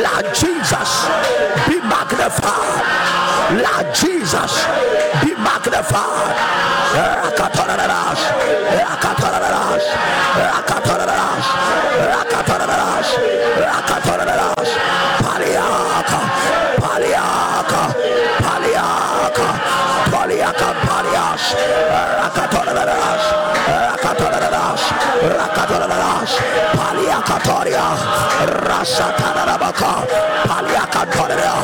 Lord Jesus, be magnified. Lord Jesus, be magnified. Rakataradash, Paliaka, Paliaka, Paliaka, Paliaka, Paliash, Katoria, Rasha Tarabaka, Palia Katoria,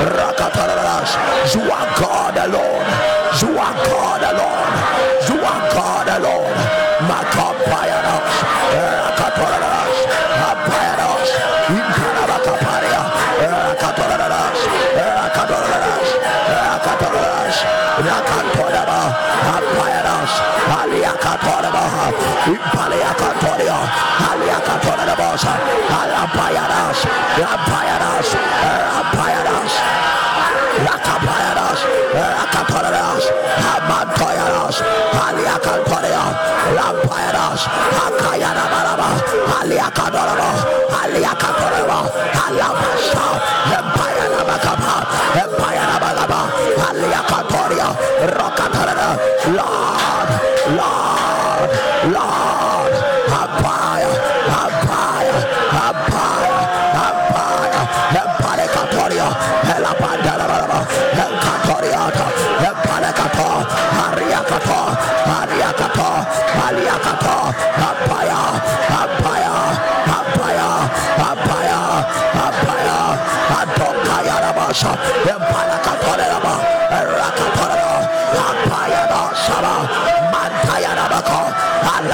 Rakatoradash, you are God alone, you are God alone, you are God alone, Makapayadas, Rakatoradash, Apayadas, in Tarabakaparia, Rakatoradash, Rakatoradash, Rakatoradash, Rakatoraba, Apayadas, Aliakatoraba, Impaliakatoria, Aliakatorabas, Alapayadas, Apayadas, Apayadas, Rakapayadas, Rakapayadas, Hamantoyadas, Aliakantoria, Lampayadas, Akayanabaraba, Aliakadoraba, Aliakatoraba, Alabasha, Empayanabakaba, Empayanabalaba, Aliakatoria, Rakatarada,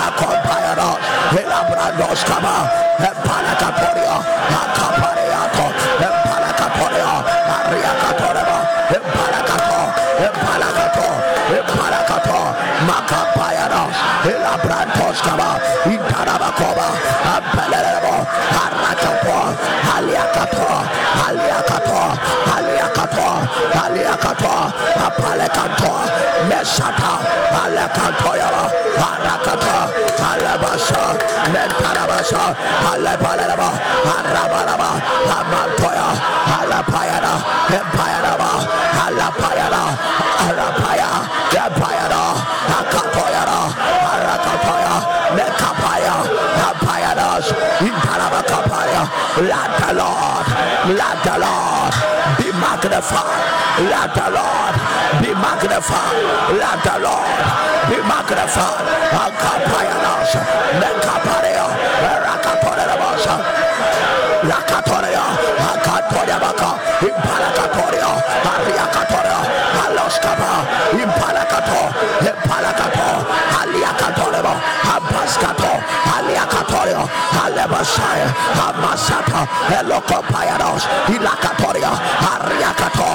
Alakompayado, Elabrandos Kaba, Emparakatoria, Akapariato, Emparakatoria, Ariakatoraba, Emparakato, Empalakato, Empalakato, Makapayado, Elabrantos Kaba, Intarabakoba, Ampelebo, Arakato, Aliakato, Aliakato, Aliakato, Aliakato, Apalekato, Mesata, Alekatoyaba, Arakata, Alabasha, Mentarabasha, Alebalaba, Arabalaba, Amantoya, Alapayana, Empayaraba, Alapayana, Alapaya, Empayana, Akatoyana, Arakatoya, Mekapaya, Ampayanas, Intarabakapaya, let the Lord, let the Lord magnified, let the Lord be magnified, let the Lord be magnified, Akapayanas, Mekapaya, Rakatoya, Rakatoria, Akatoria Baka, Impalakatoria, Ariakatoria, Aloskaba, Impalakato, Alebashaya, Amasata, Elokopayanos, Ilakatoria, Ariakato,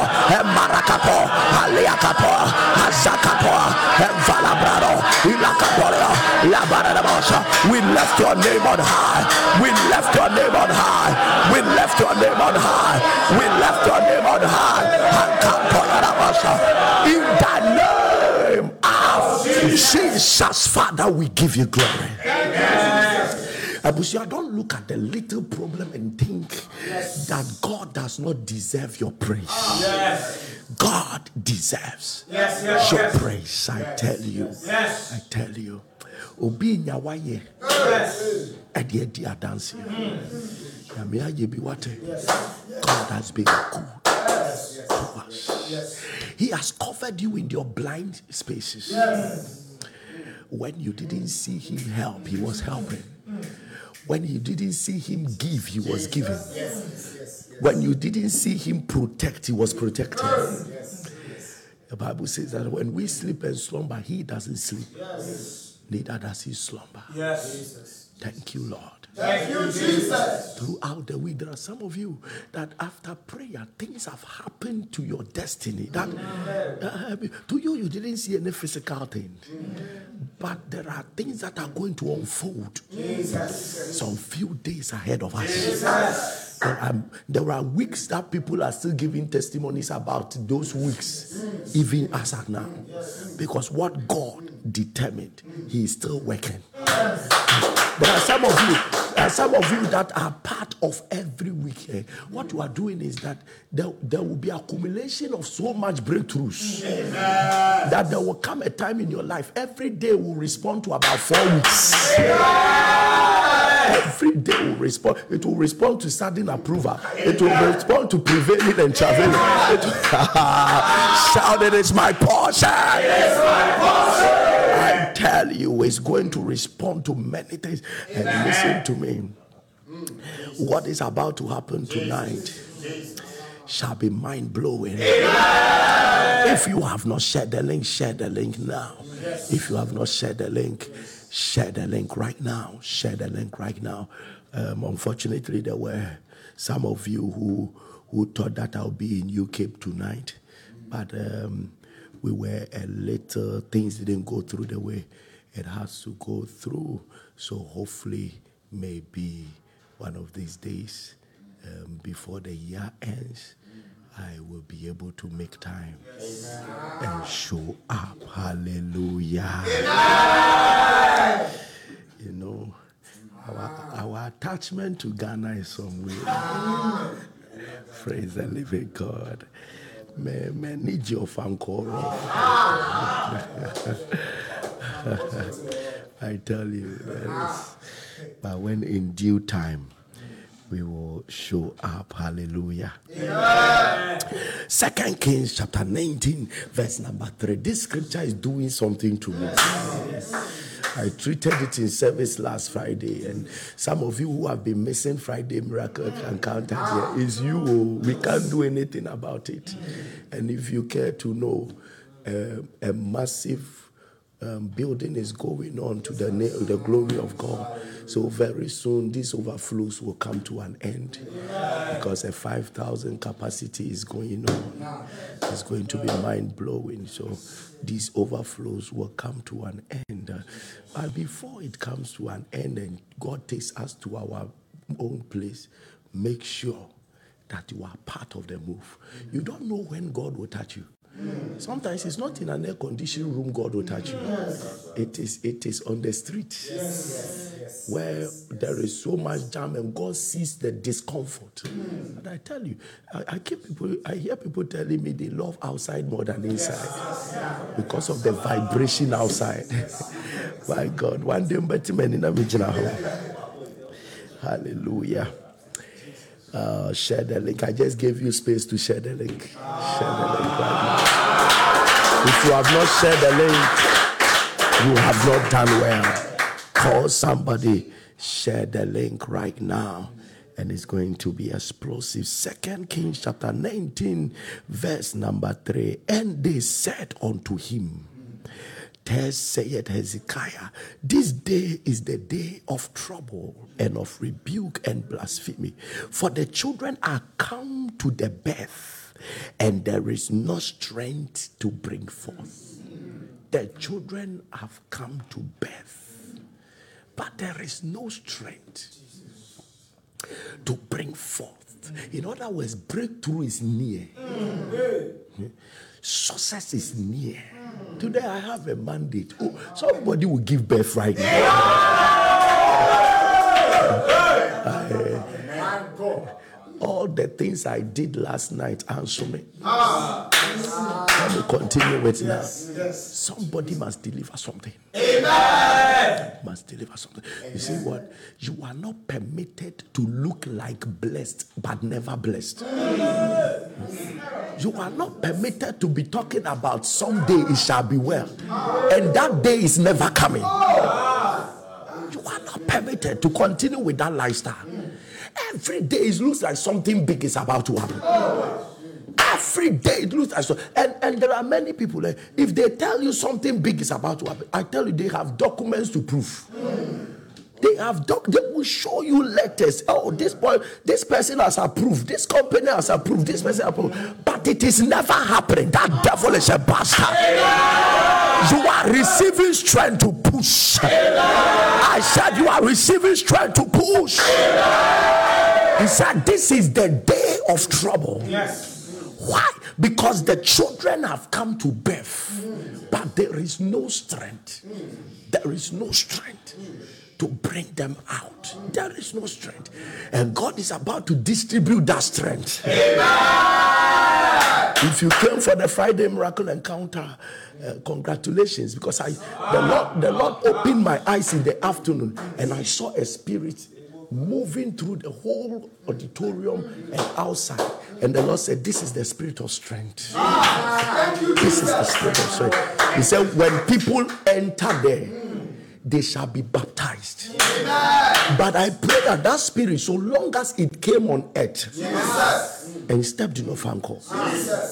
Aliakato, Azakato, Evalabrado, Ilakatoria, Labarabosha. We left your name on high. We left your name on high. We left your name on high. We left your name on high. In the name of Jesus, Father, we give you glory. Abusia, don't look at the little problem and think that God does not deserve your praise. Ah, god deserves Yes, yes, your yes. praise. I tell you. Yes. I tell you. Obi nyawaye Yes. ɛde adi adanse nyame mm. ayɛ bi wate god has been good to us he has covered you in your blind spaces when you didn't see him help he was helping mm. When you didn't see him give he was giving. when you didn't see him protect he was protecting. The bible says that when we sleep and slumber he doesn't sleep. Neither does he slumber. Yes. Thank you, Lord. Thank you, Jesus. Throughout the week, there are some of you that after prayer, things have happened to your destiny. That uh, to you, you didn't see any physical thing, but there are things that are going to unfold. Jesus. Some few days ahead of us. Jesus. There are, there are weeks that people are still giving testimonies about those weeks, even as of now, because what God determined, He is still working. There are some of you, there are some of you that are part of every week. Eh? What you are doing is that there, there will be accumulation of so much breakthroughs Amen. that there will come a time in your life. Every day will respond to about four weeks. Every day will respond. It will respond to sudden approval. It will respond to prevailing and traveling. Shout it, it's my portion. It's my portion tell you is going to respond to many things. Amen. And listen to me. What is about to happen tonight shall be mind blowing. If you have not shared the link, share the link now. If you have not shared the link, share the link right now. Share the link right now. Um, unfortunately, there were some of you who who thought that I'll be in UK tonight, but um, we were a little things didn't go through the way it has to go through. So hopefully, maybe one of these days, um, before the year ends, I will be able to make time Amen. and show up. Hallelujah. Amen. You know, our, our attachment to Ghana is somewhere. Praise the living God. May, may need your call. I tell you, but when in due time, we will show up. Hallelujah. Second Kings chapter 19, verse number 3. This scripture is doing something to me. I treated it in service last Friday, and some of you who have been missing Friday miracle encounter here is you. Oh. We can't do anything about it. And if you care to know, uh, a massive um, building is going on to the, the glory of God. So very soon these overflows will come to an end because a 5,000 capacity is going on. It's going to be mind blowing. So these overflows will come to an end. But before it comes to an end and God takes us to our own place, make sure that you are part of the move. You don't know when God will touch you. Sometimes it's not in an air conditioned room God will touch you. It is it is on the street where there is so much jam and God sees the discomfort. Hmm. And I tell you, I, I keep people I hear people telling me they love outside more than inside because of the vibration outside. My God, one day I'm in a Hallelujah. Uh, share the link. I just gave you space to share the link. Share the link. If you have not shared the link, you have not done well. Call somebody, share the link right now. And it's going to be explosive. Second Kings chapter 19, verse number 3. And they said unto him, Thus saith Hezekiah, this day is the day of trouble and of rebuke and blasphemy. For the children are come to the birth, and there is no strength to bring forth. The children have come to birth, but there is no strength to bring forth. In other words, breakthrough is near, success is near Today I have a mandate. Oh, somebody will give birth right now. I, all the things I did last night, answer me. Ah. Let me continue with yes, now. Yes. Somebody must deliver something. Amen. Must deliver something. Amen. You see what? You are not permitted to look like blessed, but never blessed. You are not permitted to be talking about someday it shall be well, and that day is never coming. Not permitted to continue with that lifestyle. Every day it looks like something big is about to happen. Every day it looks like so. And, and there are many people, eh, if they tell you something big is about to happen, I tell you they have documents to prove. They have done, they will show you letters. Oh, this boy, this person has approved, this company has approved, this person approved. But it is never happening. That devil is a bastard. You are receiving strength to push. I said you are receiving strength to push. He said, This is the day of trouble. Yes. Why? Because the children have come to birth, but there is no strength. There is no strength to bring them out. There is no strength. And God is about to distribute that strength. Amen. If you came for the Friday miracle encounter, uh, congratulations because I the Lord the Lord opened my eyes in the afternoon and I saw a spirit moving through the whole auditorium and outside. And the Lord said, This is the spirit of strength. This is the spirit of strength. He said, When people enter there, they shall be baptized. But I pray that that spirit, so long as it came on earth and stepped in of anchor,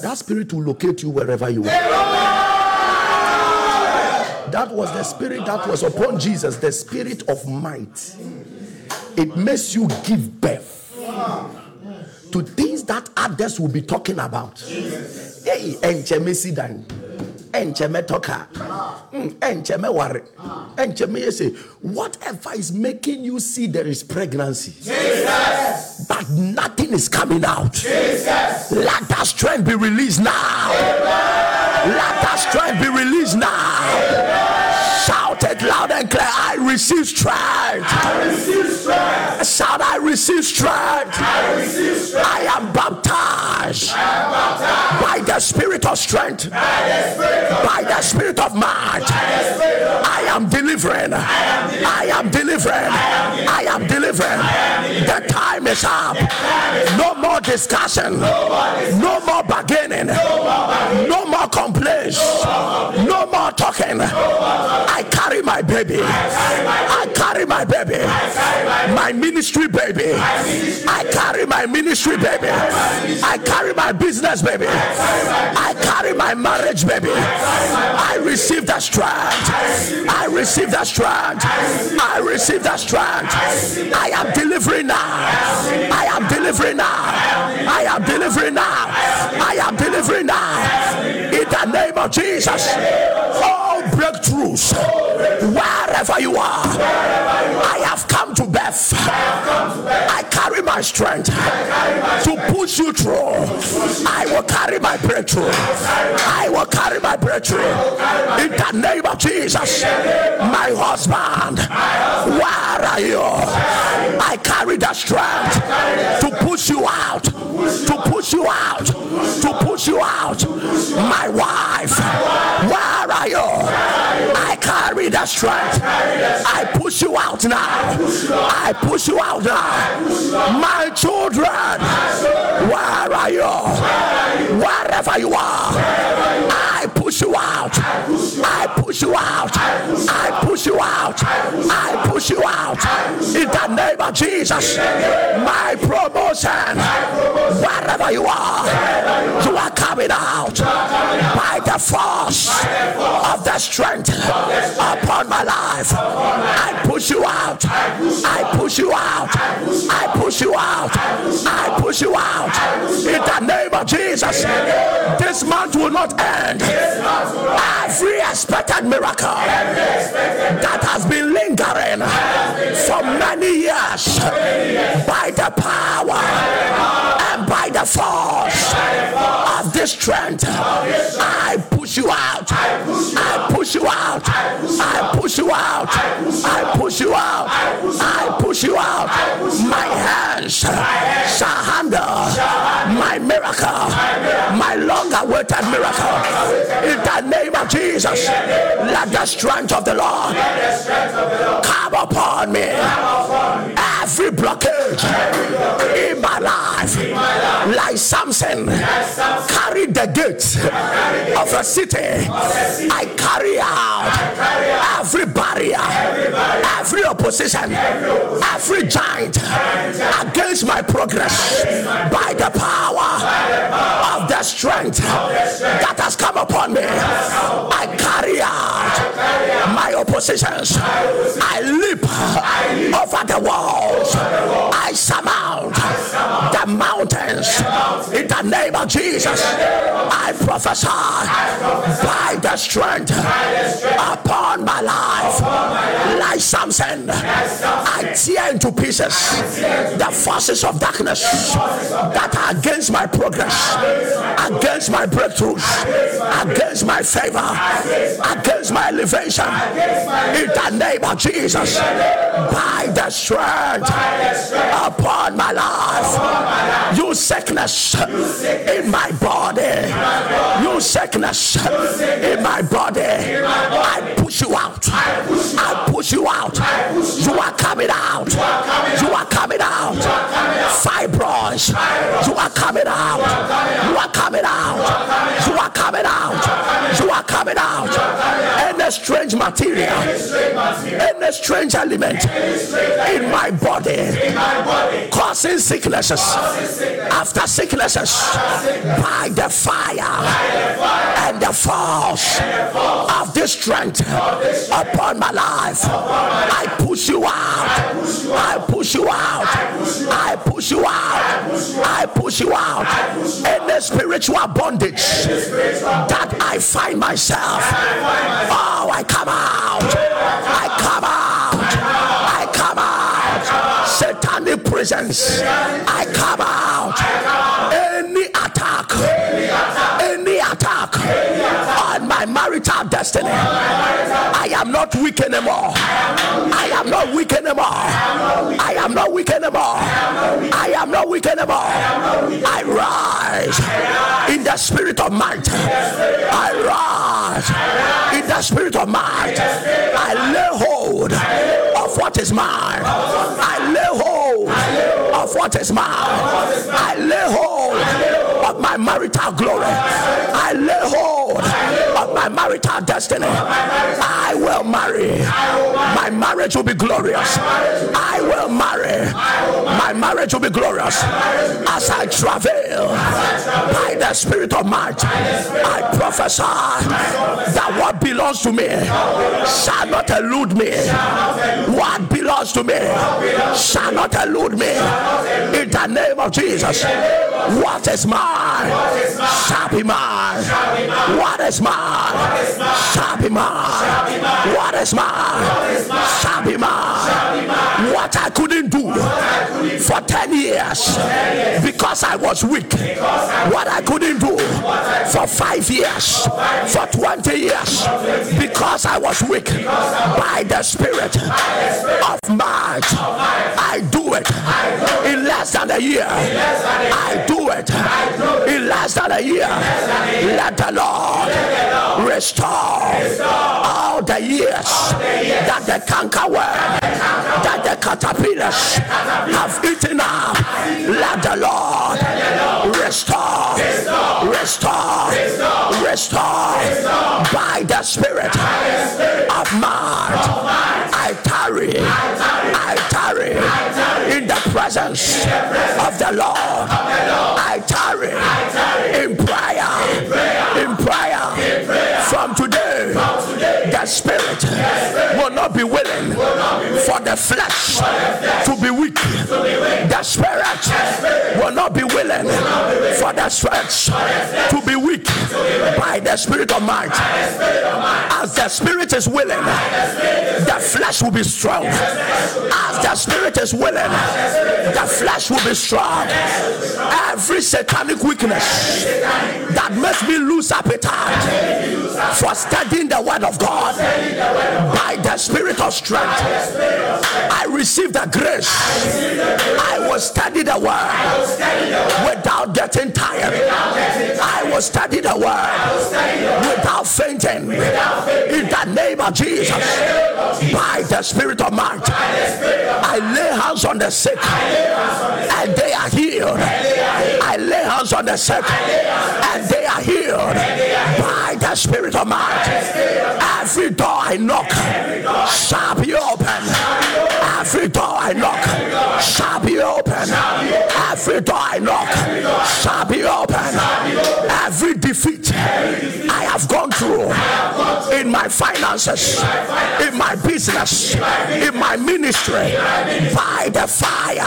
that spirit will locate you wherever you are. That was the spirit that was upon Jesus, the spirit of might it makes you give birth to things that others will be talking about. Hey, and encheme sidan, encheme toka, mm, encheme worry, encheme yese. Whatever is making you see there is pregnancy, Jesus. but nothing is coming out. Jesus. Let that strength be released now. Amen. Let that strength be released now. Amen. Shout it loud and clear. I receive strength. I receive strength. Shout, I receive strength. I receive strength. I am baptized, I am baptized by the spirit of strength, by the spirit of, by the spirit of might. I am delivering. I am delivering. I am delivering. The time is up. No more discussion. No more bargaining. No more complaints. No more talking. I carry my baby. I carry my baby. My ministry baby. I carry my ministry baby. I carry my business baby. I carry my marriage baby. I receive that strength. I receive that strength. I receive that strength. I am delivering now. I am delivering now. I am delivering now. I am delivering now. In the name of Jesus. All breakthroughs wherever you are. I have come to birth. I carry my strength to push you through. I will carry my breakthrough. I will carry my breakthrough. In the name of Jesus, my husband, where are you? I carry the strength to push you out, to push you out, to push you out. My wife, where are you? I carry the strength. I push you out now. I push you out now. My children, where are you? Wherever you are, push you out. I push you out. I push you out. I push you out. In the name of Jesus, my promotion, wherever you are, you are coming out by the force of the strength upon my life. I push you out. I push you out. I push you out. I push you out. In the name of Jesus, this month will not end. Every expected miracle that has been lingering for many years by the power and by the force of this strength, I push you out. I push you out. I push you out. I push you out. I push you out. My hands shall handle my miracle, my long awaited miracle. In the name of Jesus, let the strength of the Lord come upon me. Every blockage in my life, like Samson, carry the gates of a city. I carry out every barrier, every opposition, every giant against my progress by the power of the strength that has come upon me. I carry out my opposition positions. I leap over the walls. I surmount the mountains. In the name of Jesus. I prophesy by the strength upon my life. Like Samson, I tear into pieces the forces of darkness that are against my progress, against my breakthroughs, against my favor, against my elevation. In the name of Jesus, by the strength upon my life, you sickness in my body, you sickness in my body, I push you out. I push you out. You are coming out. You are coming out. Fibroids. You are coming out. You are coming out. You are coming out. You are coming out. Any strange material, any strange element in my body, causing sicknesses after sicknesses by the fire and the force of this strength upon my life. I push you out. I push you out. I push you out. I push you out. Any spiritual bondage that I find myself. Oh, I come out. I come out. I come out. Any attack. Any attack on my marital destiny. I am not weak anymore. I am not weak anymore. I am not weak anymore. I am not weak anymore. I rise in the spirit of might. I rise in the spirit of might. I lay hold of what is mine. What is mine. I lay hold of my marital glory. I lay hold my marital destiny. I will marry. My marriage will be glorious. I will marry. My marriage will be glorious as I travel by the spirit of might. I prophesy that what belongs to me shall not elude me. What belongs to me shall not elude me. In the name of Jesus, what is mine shall be mine. What is mine shall. What is mine shall. What I couldn't do for 10 years because I was weak. What I couldn't do for 5 years, for 20 years because I was weak. By the Spirit of might, I do it in less than a year. I do it in less than a year. Let the Lord restore all the years that the cankerworm, that the caterpillars have eaten up. Let the Lord restore, restore, restore by the Spirit of might. I tarry, I tarry in the presence of the Lord. I tarry in prayer, Spirit will not be willing for the flesh to be weak. The Spirit will not be willing for the flesh to be weak by the Spirit of might. As the Spirit is willing, the flesh will be strong. As the Spirit is willing, the flesh will be strong. Every satanic weakness that makes me lose appetite for studying the Word of God by the Spirit of strength, I receive the grace. I will study the Word without getting tired. I will study the Word without fainting. In the name of Jesus, by the Spirit of might, I lay hands on the sick and they are healed. I lay hands on the sick and they are healed by the Spirit of might. Every door I knock shall be open. Every door I knock shall be open. Every door I knock shall be open. Every defeat I have gone through in my finances, in my business, in my ministry, by the fire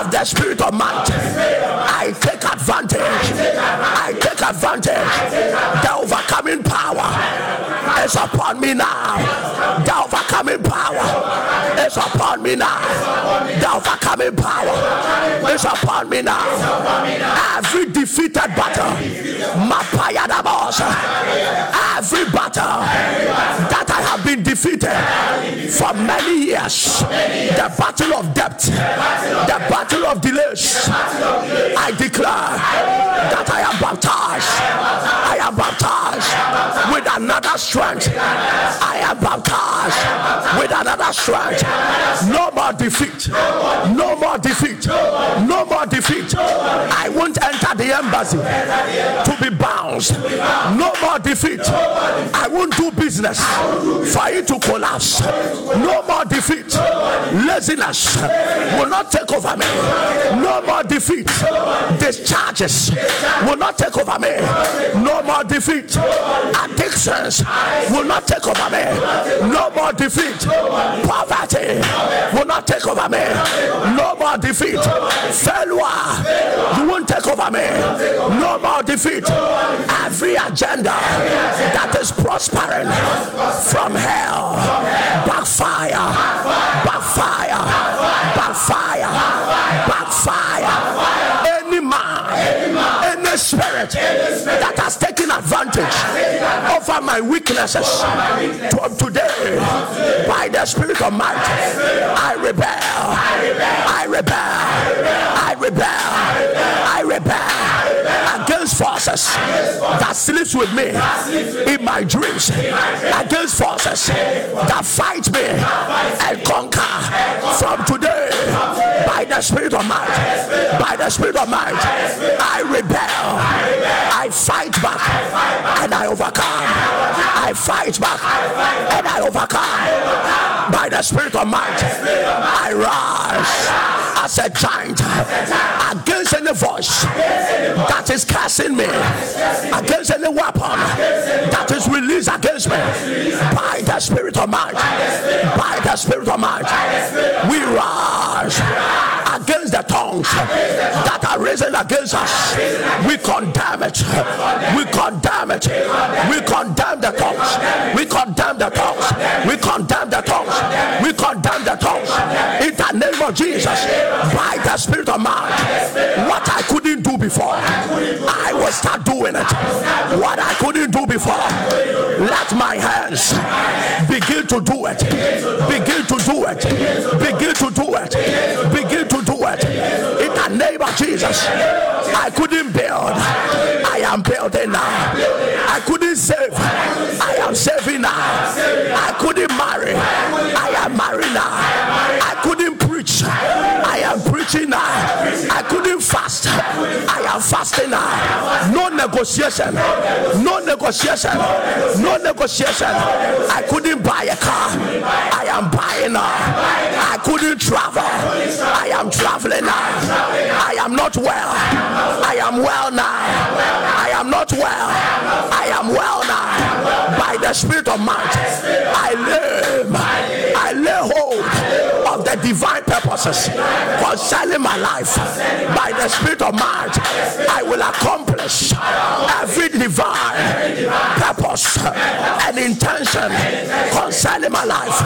of the Spirit of might. I take advantage. I take advantage. The overcoming power is upon me now. The overcoming power is upon me now. The overcoming power is upon me now. Every defeated battle, every battle that I have been defeated for many years, the battle of debt, the battle of delays, I declare that I am baptized. I am baptized with another strength. I am baptized with another strength. No more defeat. No more defeat. No more defeat. I won't enter the embassy to be bounced. No more defeat. I won't do business for it to collapse. No more defeat. Laziness will not take over me. No more defeat. Discharges will not take over me. No more defeat. Addictions will not take over me. No more defeat. Poverty will not take over me. No more defeat. Failure, you won't take over me. No more defeat. Every agenda that is prospering from hell, backfire, backfire, backfire, backfire. Any man, any spirit that has taken advantage over my weaknesses to today by the spirit of might, I rebel, I rebel, I rebel, I rebel forces that sleeps with me in my dreams, against forces that fight me and conquer from today. By the spirit of might, by the spirit of might, I rebel, I fight back and I overcome, I fight back and I overcome. By the spirit of might, I rise as a giant against any voice that is casting me, against any weapon that is released against me. By the spirit of might, by the spirit of might. We rise against the tongues that are risen against us. We condemn it. We condemn it. We condemn the tongues. We condemn the tongues. We condemn the tongues. We condemn the tongues. In the name of Jesus, by the Spirit of man, what I couldn't do before, I will start doing it. What I couldn't do before, let my hands begin to do it. Begin to do it. Begin to do it. Begin it. In the name of Jesus, I couldn't build. I am building now. I couldn't save. I am saving now. I couldn't marry. I am married now. I couldn't preach. I am preaching now. I couldn't fast. I am fasting now. No negotiation. No negotiation. No negotiation. I couldn't buy a car. I am buying now. I couldn't travel. I am traveling now. I am not well. I am well now. I am not well. I am well the Spirit of might, I live. I lay hold of the divine purposes concerning my life. By the Spirit of might, I will accomplish every divine purpose and intention concerning my life.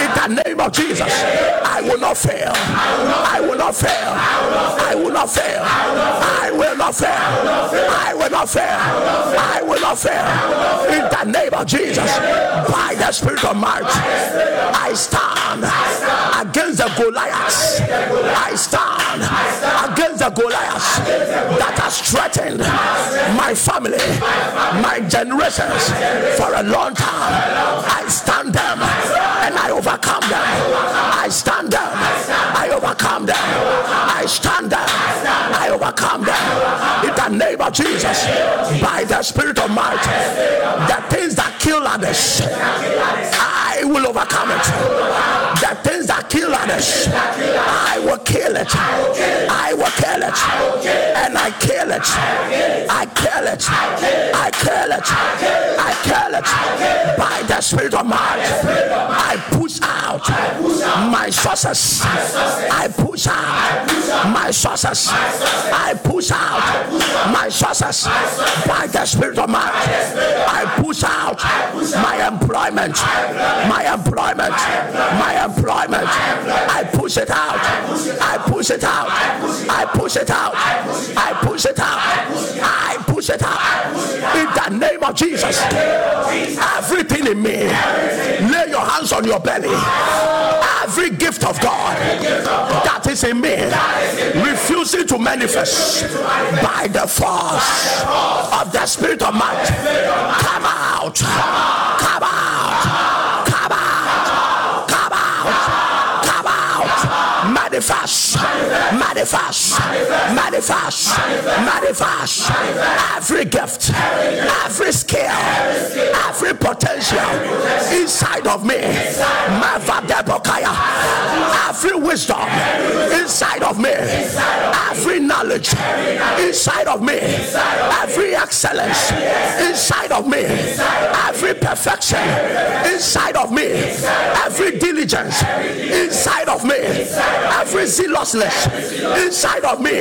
In the name of Jesus, I will not fail. I will not fail. I will not fail. I will not fail. I will not fail. I will not fail. In the name of Jesus, by the Spirit of might, I stand against the Goliaths. I stand against the Goliaths that has threatened my family, my generations for a long time. I stand them and I overcome them. I stand them. I overcome them. I stand them. I overcome them. In the name of Jesus, by the spirit of might, the things that kill others, I will overcome it. The things that kill others, I will kill it. I will kill it. And I kill it. I kill it. I kill it. I kill it. By the spirit of might, I push out my sources. I push out my sources. I push out my sources by the spirit of might. I push out my employment my employment, my employment. I push it out. I push it out. I push it out. I push it out. I push it out. In the name of Jesus. Everything in me. Lay your hands on your belly. Every gift of God that is in me, refusing to manifest by the force of the Spirit of might, come out. Come out. Manifest, manifest, manifest, manifest. Every gift, every skill, every potential inside of me. Every wisdom inside of me, every knowledge inside of me, every excellence inside of me, every perfection inside of me, every diligence inside of me, every zealousness inside of me,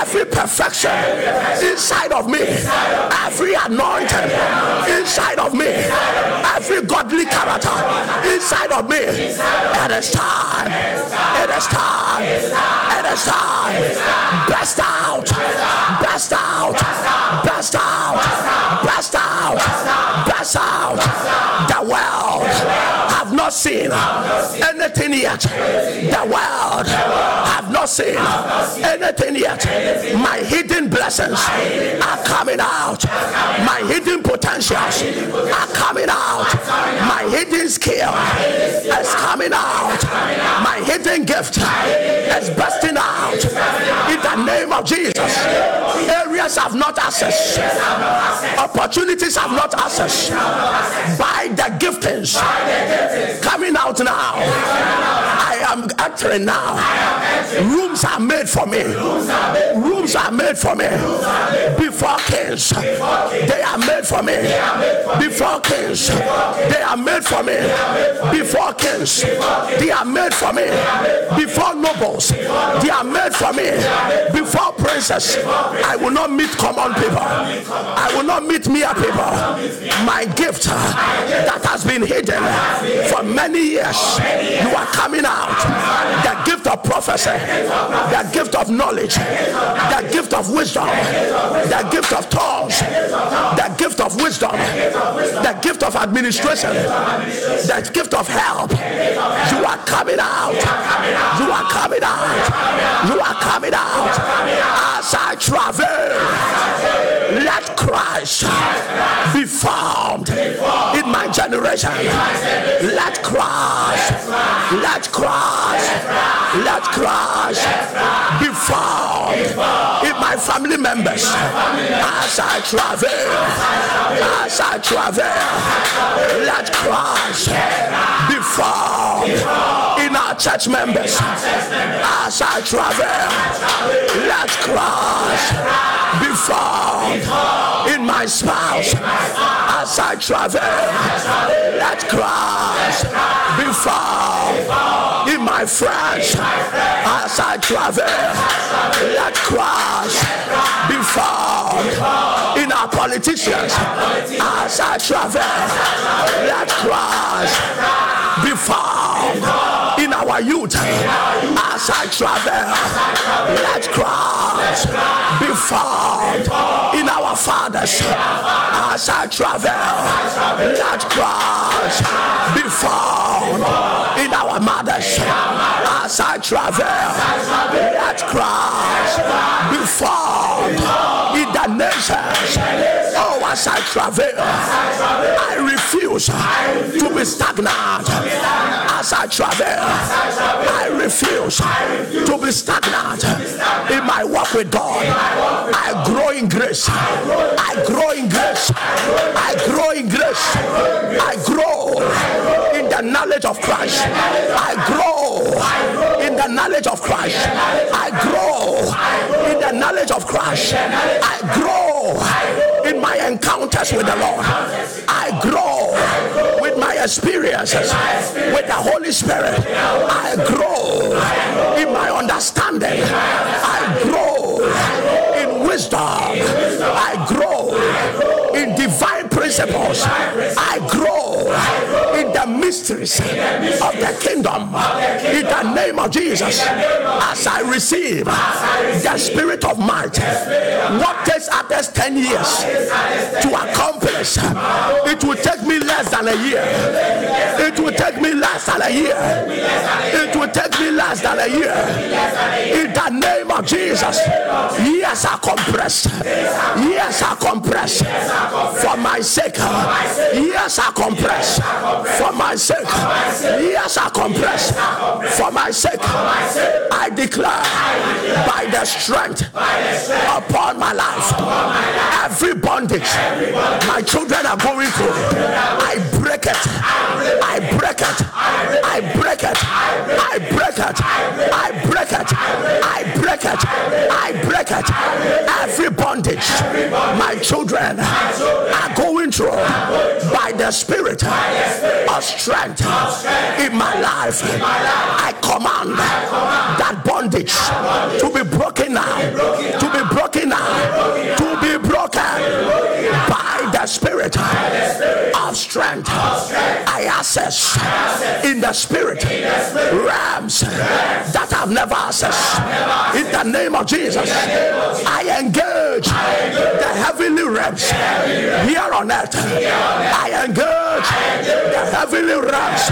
every perfection inside of me, every anointing inside of me, every godly character inside of me. It is time. It is time. It is time. Best out. Best out. Best out. Best out. Best out. World have not seen anything yet. The world have not seen anything yet. My hidden blessings are coming out. My hidden potentials are coming out. My hidden skill is coming out. My hidden gift is bursting out. The name of Jesus. Areas have not access. Opportunities have not access. By the giftings coming out now. I am entering now. Rooms are made for me. Rooms are made for me. Before kings, they are made for me. Before kings, they are made for me. Before kings, they are made for me. Before nobles, they are made for me. Before princes, I will not meet common people. I will not meet mere people. My gift uh, that has been hidden for many years, you are coming out. The gift of prophecy, the gift of knowledge, the gift of wisdom, the gift of tongues, the gift of wisdom, the gift of administration, the gift of help. You are coming out. You are coming out. You are coming out. As I travel, let Christ be found in my generation. Let Christ, let Christ, let Christ be found in my family members as I travel, as I travel. Let Christ be found in our church members as I travel. Let Christ be found in my spouse as I travel. Let Christ be found in my friends as I travel. Let Christ be found in our politicians as I travel. Let Christ be found in our youth as I travel. Let Christ be found in our fathers as I travel. Let Christ be found in our mothers as I travel. Let Christ be found in the nations as I travel, I refuse to be stagnant. As I travel, I refuse to be stagnant in my walk with God. I grow in grace. I grow in grace. I grow in grace. I grow in the knowledge of Christ. I grow in the knowledge of Christ. I grow in the knowledge of Christ. I grow my encounters with the Lord. I grow with my experiences with the Holy Spirit. I grow in my understanding. I grow in wisdom. I grow in divine principles. I grow in the mysteries of the kingdom. In the name of Jesus, as I receive the spirit of might, what takes others 10 years to accomplish, it will take me less than a year. It will take me less than a year. It will take me less than a year. In the name of Jesus, years are compressed. Years are compressed for my sake. Years are compressed for my sake. Years are compressed for my sake. I declare by the strength upon my life, every bondage my children are going through, I break it. I break it. I break it. I break it. I break it. I break it. I break it. Every bondage my children are going through by the spirit of strength in my life. I command that bondage to be broken now. To be broken now. To be broken by the spirit of strength. I access in the spirit realms that I've never accessed. In the name of Jesus, I engage the heavenly realms here on earth. I engage the heavenly realms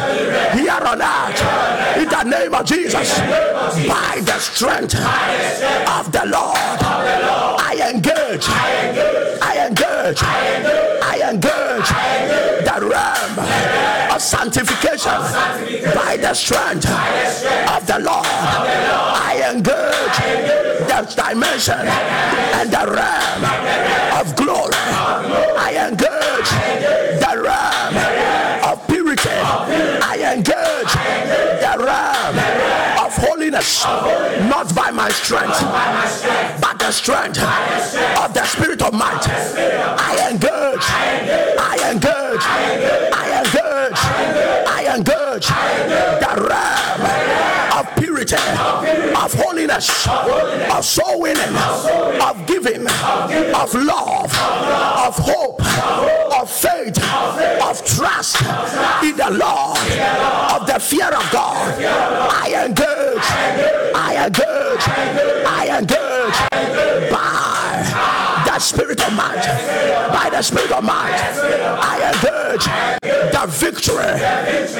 here on earth. In the name of Jesus, by the strength of the Lord, I engage. I engage. I engage the realm of sanctification by the strength of the Lord. I engage the dimension and the realm of glory. I engage the realm of purity. I engage the realm of holiness, not by my strength, but the strength of the Spirit of might. I engage, I engage, I engage, I engage the realm of purity, of holiness, of soul winning, of giving, of love, of hope, of faith, of trust in the Lord, of the fear of God. I engage, I engage, I engage by the spirit of might, by the spirit of might. I engage the victory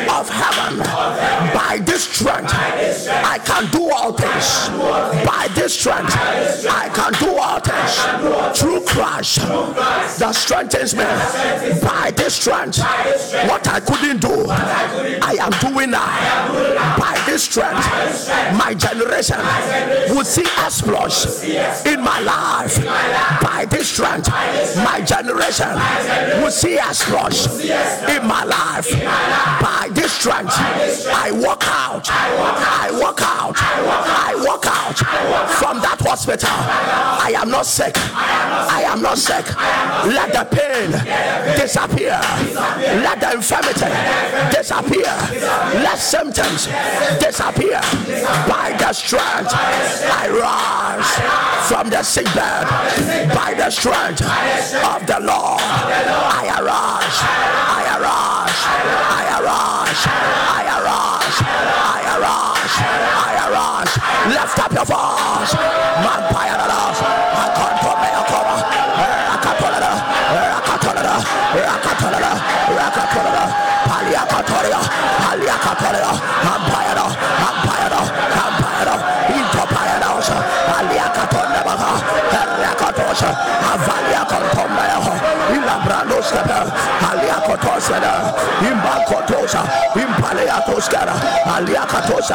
of heaven by this strength. I can do all things by this strength. I can do all things through Christ that strengthens me by this strength. What I couldn't do, I am doing now by this strength. My generation will see exploits in my life by this strength. My generation will see exploits in my life by this strength. I walk out. I walk out. I walk out hospital. I am not sick. I am not sick. Let the pain disappear. Let the infirmity disappear. Let symptoms disappear by the strength. I rise from the sick bed by the strength of the Lord. I. I arise. I arise. I arise. I arise. Lift up your voice. Vampire arise. I can't put me a cover. Rakatolada. Rakatolada. Rakatolada. Rakatolada. Paliakatoria. Paliakatoria. Vampire. Vampire. Vampire. Into. Rakatosha. Sada, Imbacotosa, Impaleatoskara, Aliakatosa,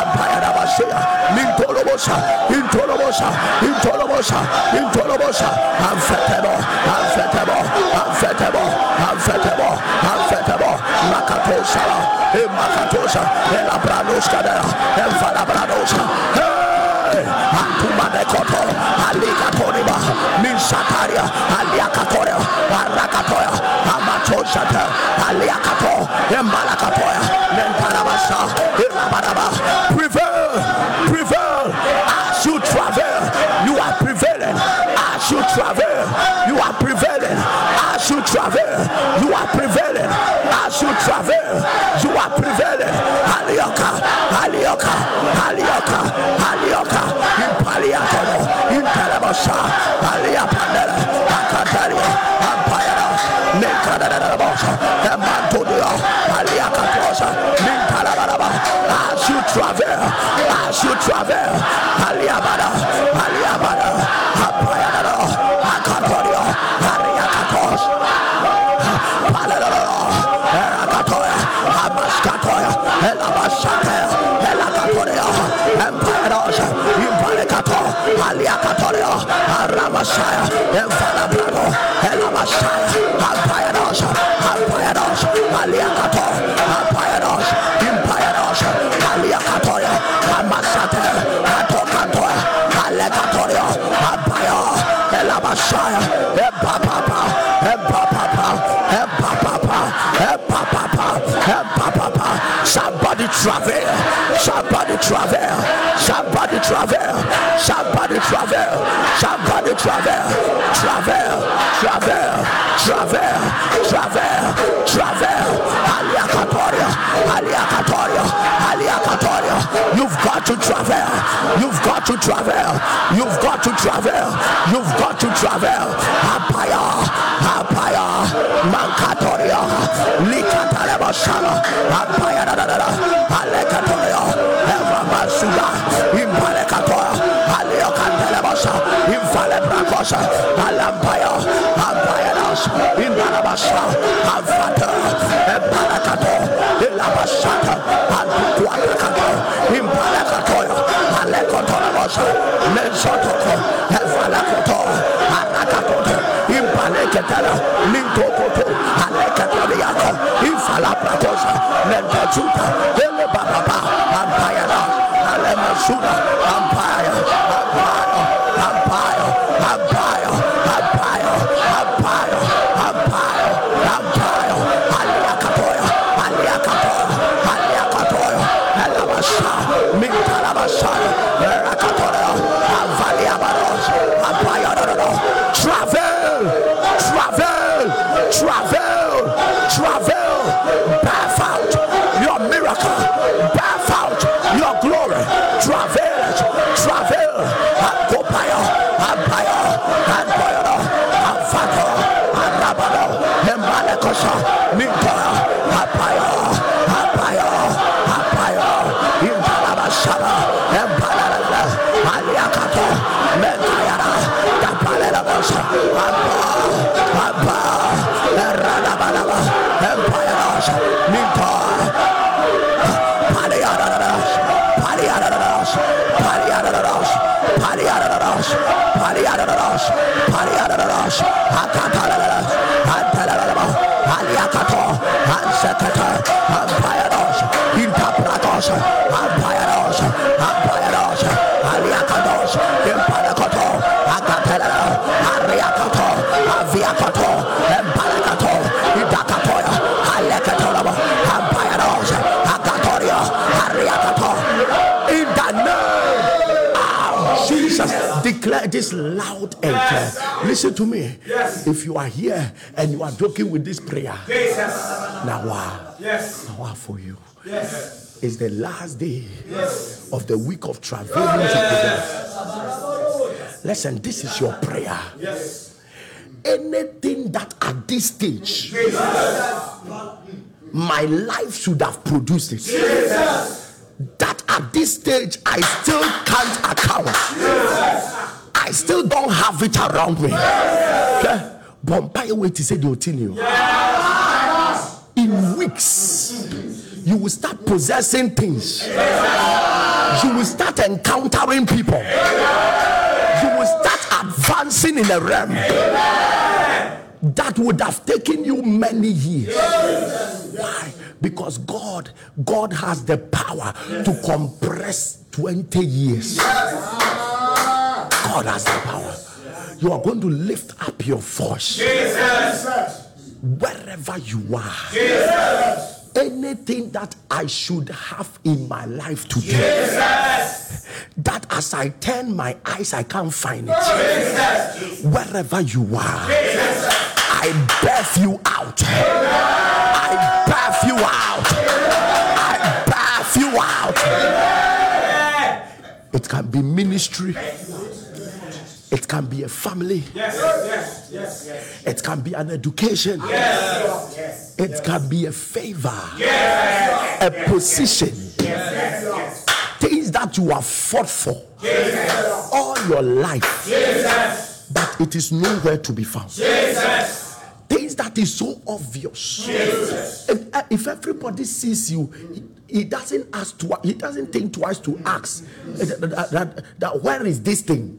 Ampayarabashia, Mintolobosa, Intolobosa, Intolobosa, Intolobosa, Amfetebo, Amfetebo, Amfetebo, Amfetebo, Amfetebo, Makatosa, Imakatosa, Elabranoskara, Elfalabranosa, Antumanekoto, Alikatoniba, Minsataria, Aliakatoya, Arakatoya, shata. Aliakapo embalakapoya mentarabasha irabaraba as you travel, as you travel, Aliabada, Aliabada, Apayara, Akatoria, Ariakatos, Paladoro, Erakatoya, Amaskatoya, Elabashataya, Elakatoria, Empiros, Impalekato, Aliakatoria, Aramasaya, Enfalabrano, Elamasaya, Travel, Somebody travel, Somebody travel, Somebody travel, Somebody travel, travel, travel, travel, travel, travel, Aliacatoria. Aliacatoria. Aliacatoria. You've got to travel. You've got to travel. You've got to travel. You've got to travel. Empire. Mankatoria, Likatarabashala, Apayadadada, Alekatoria, Eva Masuda, Impalekatoria, Aleokantelebasa, Infalebracosa, Alampaya, Ampayadas, Indarabasa, Avata, Epalakato, Ilabasata, Antuquatacato, Impalakatoria, Alekotorabasa, Mensotoko, Evalakoto, Arakatoto, Impalekatara, Linto koto alekataliaka ifalaprakosha mentazuta ele bababa ampaya ampaya ampaya ampaya ampaya travel, travel, Pariaradash, Pariaradash, Pariaradash, Akatarada, Antalaraba, Aliakato, Ansekata, Ampiadosh, Intapratos, Ampiadosh, Ampiadosh, this loud and clear. Listen to me. Yes. If you are here and you are joking with this prayer, Jesus. now wow, Yes. now wow for you. Yes. It's the last day Yes. of the week of traveling to prevail. Listen, this is your prayer. Yes. Anything that at this stage my life should have produced it. That at this stage I still can't account. I still don't have it around me. Okay? Bombay way to say the continue. In weeks, you will start possessing things. You will start encountering people. You will start advancing in a realm. that would have taken you many years. Why? Because God, God has the power to compress 20 years. God has the power. You are going to lift up your voice wherever you are. Anything that I should have in my life today, that as I turn my eyes, I can't find it. Wherever you are, I birth you out. I birth you out. I birth you out. It can be ministry. It can be a family. Yes. Yes. Yes. yes. It can be an education. Yes. yes. It can be a favor. Yes. A position. Yes. Yes. Things that you have fought for all your life. But it is nowhere to be found. Things that is so obvious. If, uh, if everybody sees you, he, doesn't ask twice, he doesn't think twice to ask uh, that, that- that- that where is this thing?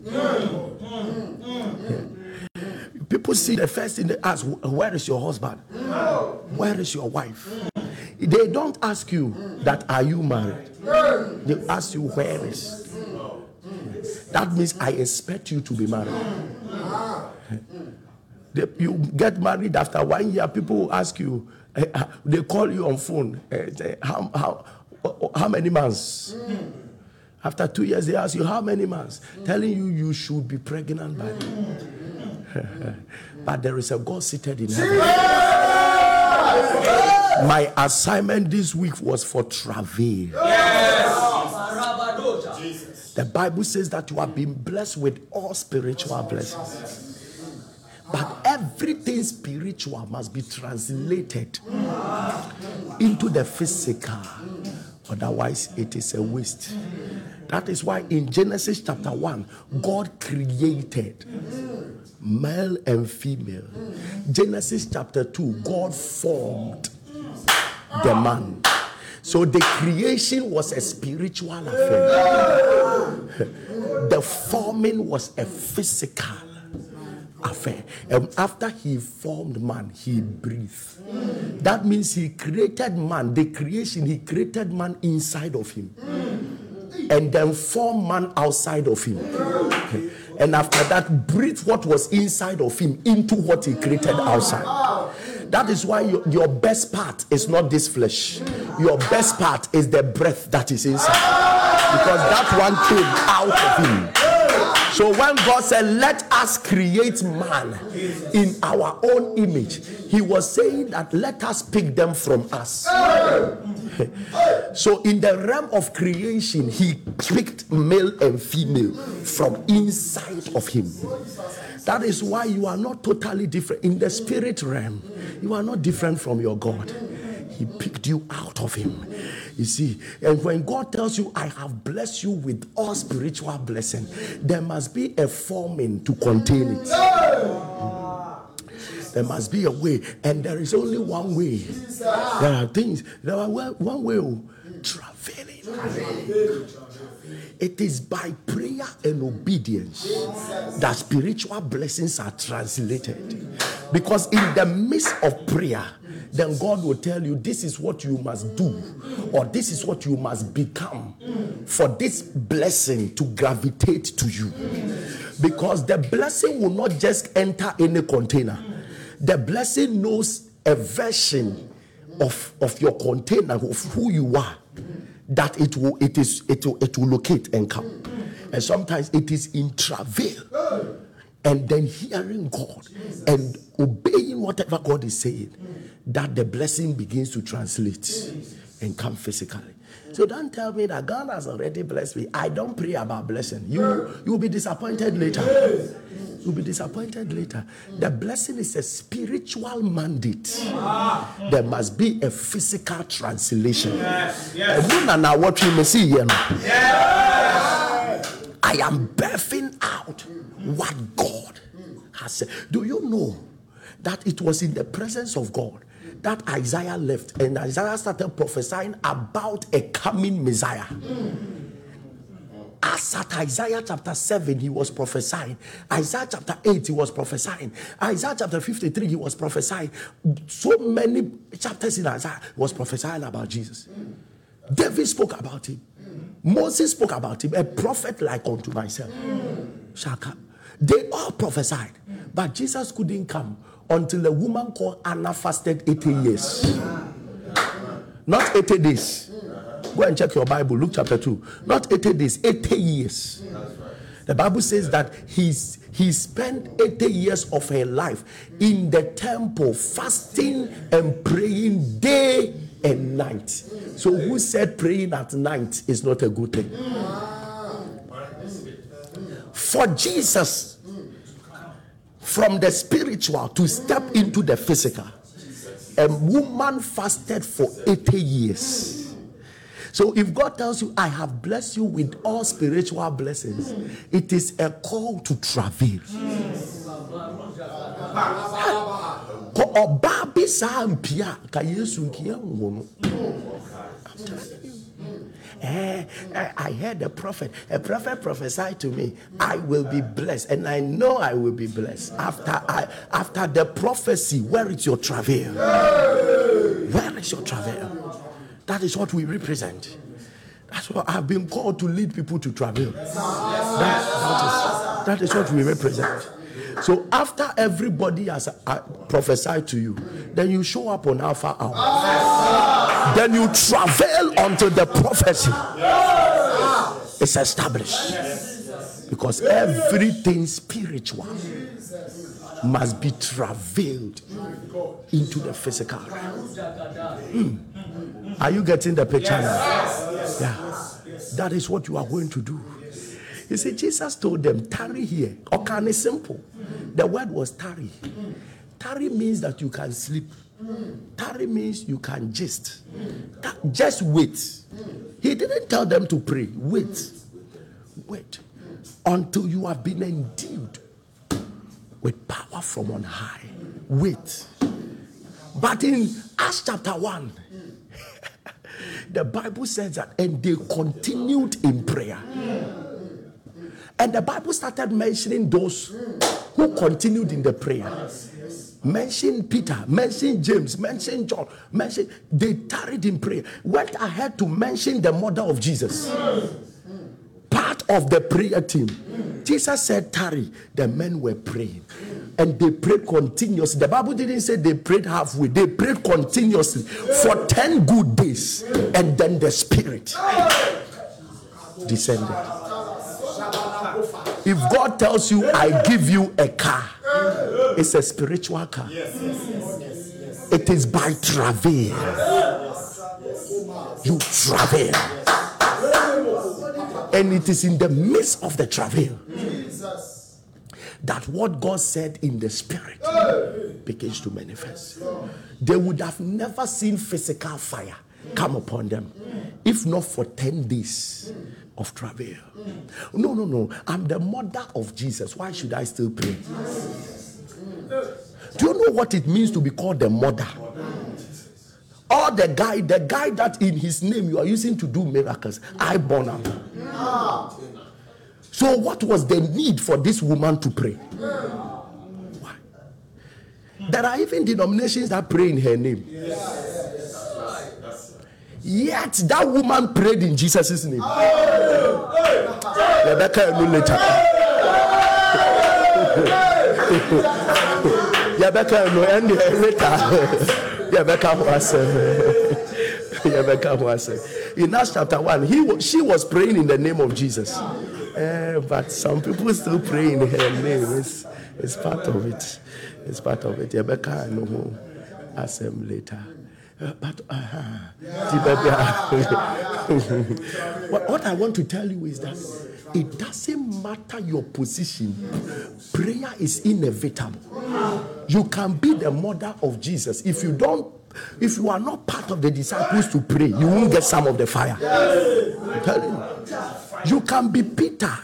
People see the first thing they ask, where is your husband? Where is your wife? They don't ask you that are you married? They ask you where is. That means I expect you to be married. You get married after one year, people ask you, eh, they call you on phone, eh, say, how, how, how many months? After two years, they ask you, how many months? Telling you you should be pregnant by then. but there is a God seated in heaven. My assignment this week was for travail. The Bible says that you have been blessed with all spiritual blessings. But everything spiritual must be translated into the physical. Otherwise, it is a waste. That is why in Genesis chapter 1, God created male and female. Genesis chapter 2, God formed the man. So the creation was a spiritual affair, the forming was a physical affair. And after he formed man, he breathed. That means he created man, the creation, he created man inside of him. And then formed man outside of him. And after that, breathed what was inside of him into what he created outside. That is why your, your best part is not this flesh. Your best part is the breath that is inside. Because that one came out of him. So when God said, Let us create man in our own image, He was saying that let us pick them from us. so in the realm of creation, He picked male and female from inside of Him. That is why you are not totally different. In the spirit realm, you are not different from your God. He picked you out of him. You see, and when God tells you, I have blessed you with all spiritual blessing, there must be a forming to contain it. There must be a way, and there is only one way. There are things, there are one one way of traveling. It is by prayer and obedience that spiritual blessings are translated. Because in the midst of prayer, then God will tell you this is what you must do, or this is what you must become for this blessing to gravitate to you. Because the blessing will not just enter any container, the blessing knows a version of, of your container, of who you are that it will it is it will it will locate and come. And sometimes it is in travail. And then hearing god and obeying whatever god is saying that the blessing begins to translate and come physically so don't tell me that god has already blessed me i don't pray about blessing you you will be disappointed later You'll be disappointed later. The blessing is a spiritual mandate. There must be a physical translation. Na wɔtwe me si yɛ no. I am birthing out what God has said. Do you know that it was in the presence of God that Isaiah left and Isaiah started prophesying about a coming Messiah? as at Isaiah chapter 7, he was prophesying. Isaiah chapter 8, he was prophesying. Isaiah chapter 53, he was prophesying. So many chapters in Isaiah was prophesying about Jesus. David spoke about him. Moses spoke about him, a prophet like unto myself. Shaka. They all prophesied, but Jesus couldn't come until a woman called Anna fasted 80 years. Not 80 days. Go and check your Bible, Luke chapter 2. Not 80 days, 80 years. The Bible says that he's, he spent 80 years of her life in the temple, fasting and praying day and night. So, who said praying at night is not a good thing? For Jesus, from the spiritual to step into the physical, a woman fasted for 80 years. So if God tells you, I have blessed you with all spiritual blessings, it is a call to no Eh, I heard a prophet. A prophet prophesied to me, I will be blessed, and I know I will be blessed. After I, after the prophecy, where is your travail? Where is your travail? That is what we represent. That's what I've been called to lead people to travel. That, that, is, that is what we represent. So after everybody has uh, prophesied to you, then you show up on Alpha Hour. Then you travel until the prophecy is established. Because everything spiritual must be traveled into the physical. Mm. Are you getting the picture now? Yeah. That is what you are going to do. You see, Jesus told them, tarry here. Okay, it's simple. The word was tarry. Tarry means that you can sleep. Tarry means you can just. Just wait. He didn't tell them to pray. Wait. Wait. Until you have been endued with power from on high. Wait. But in Acts chapter 1, the Bible says that, and they continued in prayer. And the Bible started mentioning those who continued in the prayer. Mention Peter, mention James, mention John, mention they tarried in prayer. Went ahead to mention the mother of Jesus. Part of the prayer team. Jesus said, Tarry. The men were praying. And they prayed continuously. The Bible didn't say they prayed halfway, they prayed continuously for 10 good days. And then the Spirit descended. If God tells you, I give you a car, it's a spiritual car. It is by travail. You travail. And it is in the midst of the travail that what God said in the spirit begins to manifest. They would have never seen physical fire come upon them if not for 10 days of travail. No, no, no. I'm the mother of Jesus. Why should I still pray? Do you know what it means to be called the mother? Or the guy, the guy that in his name you are using to do miracles. I born him. So, what was the need for this woman to pray? Why? There are even denominations that pray in her name. Yet that woman prayed in Jesus' name. Rebecca knew later. Rebecca knew and later. Rebecca was. Rebecca was. In Acts chapter 1, he, she was praying in the name of Jesus. Uh, but some people still pray in her name. It's, it's part of it. It's part of it. Rebecca, I know. Ask him later. But uh, what, what I want to tell you is that it doesn't matter your position, prayer is inevitable. You can be the mother of Jesus. If you don't, if you are not part of the disciples to pray, you won't get some of the fire. I'm telling you. You can be Peter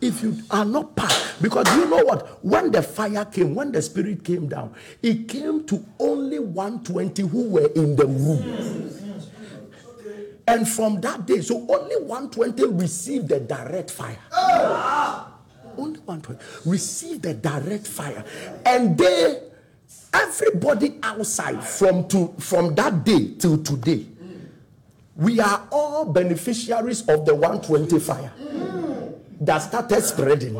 if you are not part because you know what when the fire came when the spirit came down it came to only 120 who were in the room And from that day, so only 120 received the direct fire. Only 120 received the direct fire. And they, everybody outside from to from that day till today, we are all beneficiaries of the 120 fire that started spreading.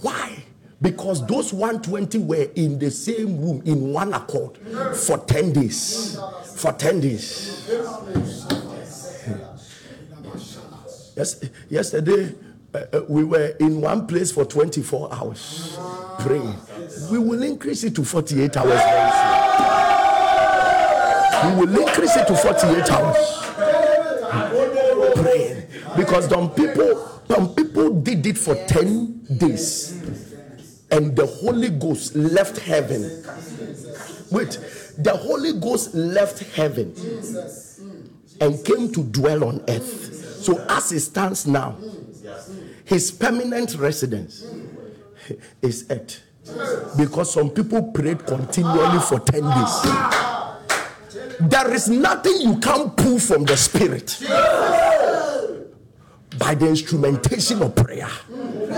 Why? Because those 120 were in the same room in one accord for 10 days. For 10 days. Yes, yesterday, uh, uh, we were in one place for 24 hours praying. We will increase it to 48 hours We will increase it to 48 hours. Praying because some people some people did it for 10 days and the holy ghost left heaven. Wait. The holy ghost left heaven and came to dwell on earth. So as it stands now his permanent residence is earth. Because some people prayed continually for 10 days there is nothing you can't pull from the spirit by the instrumentation of prayer.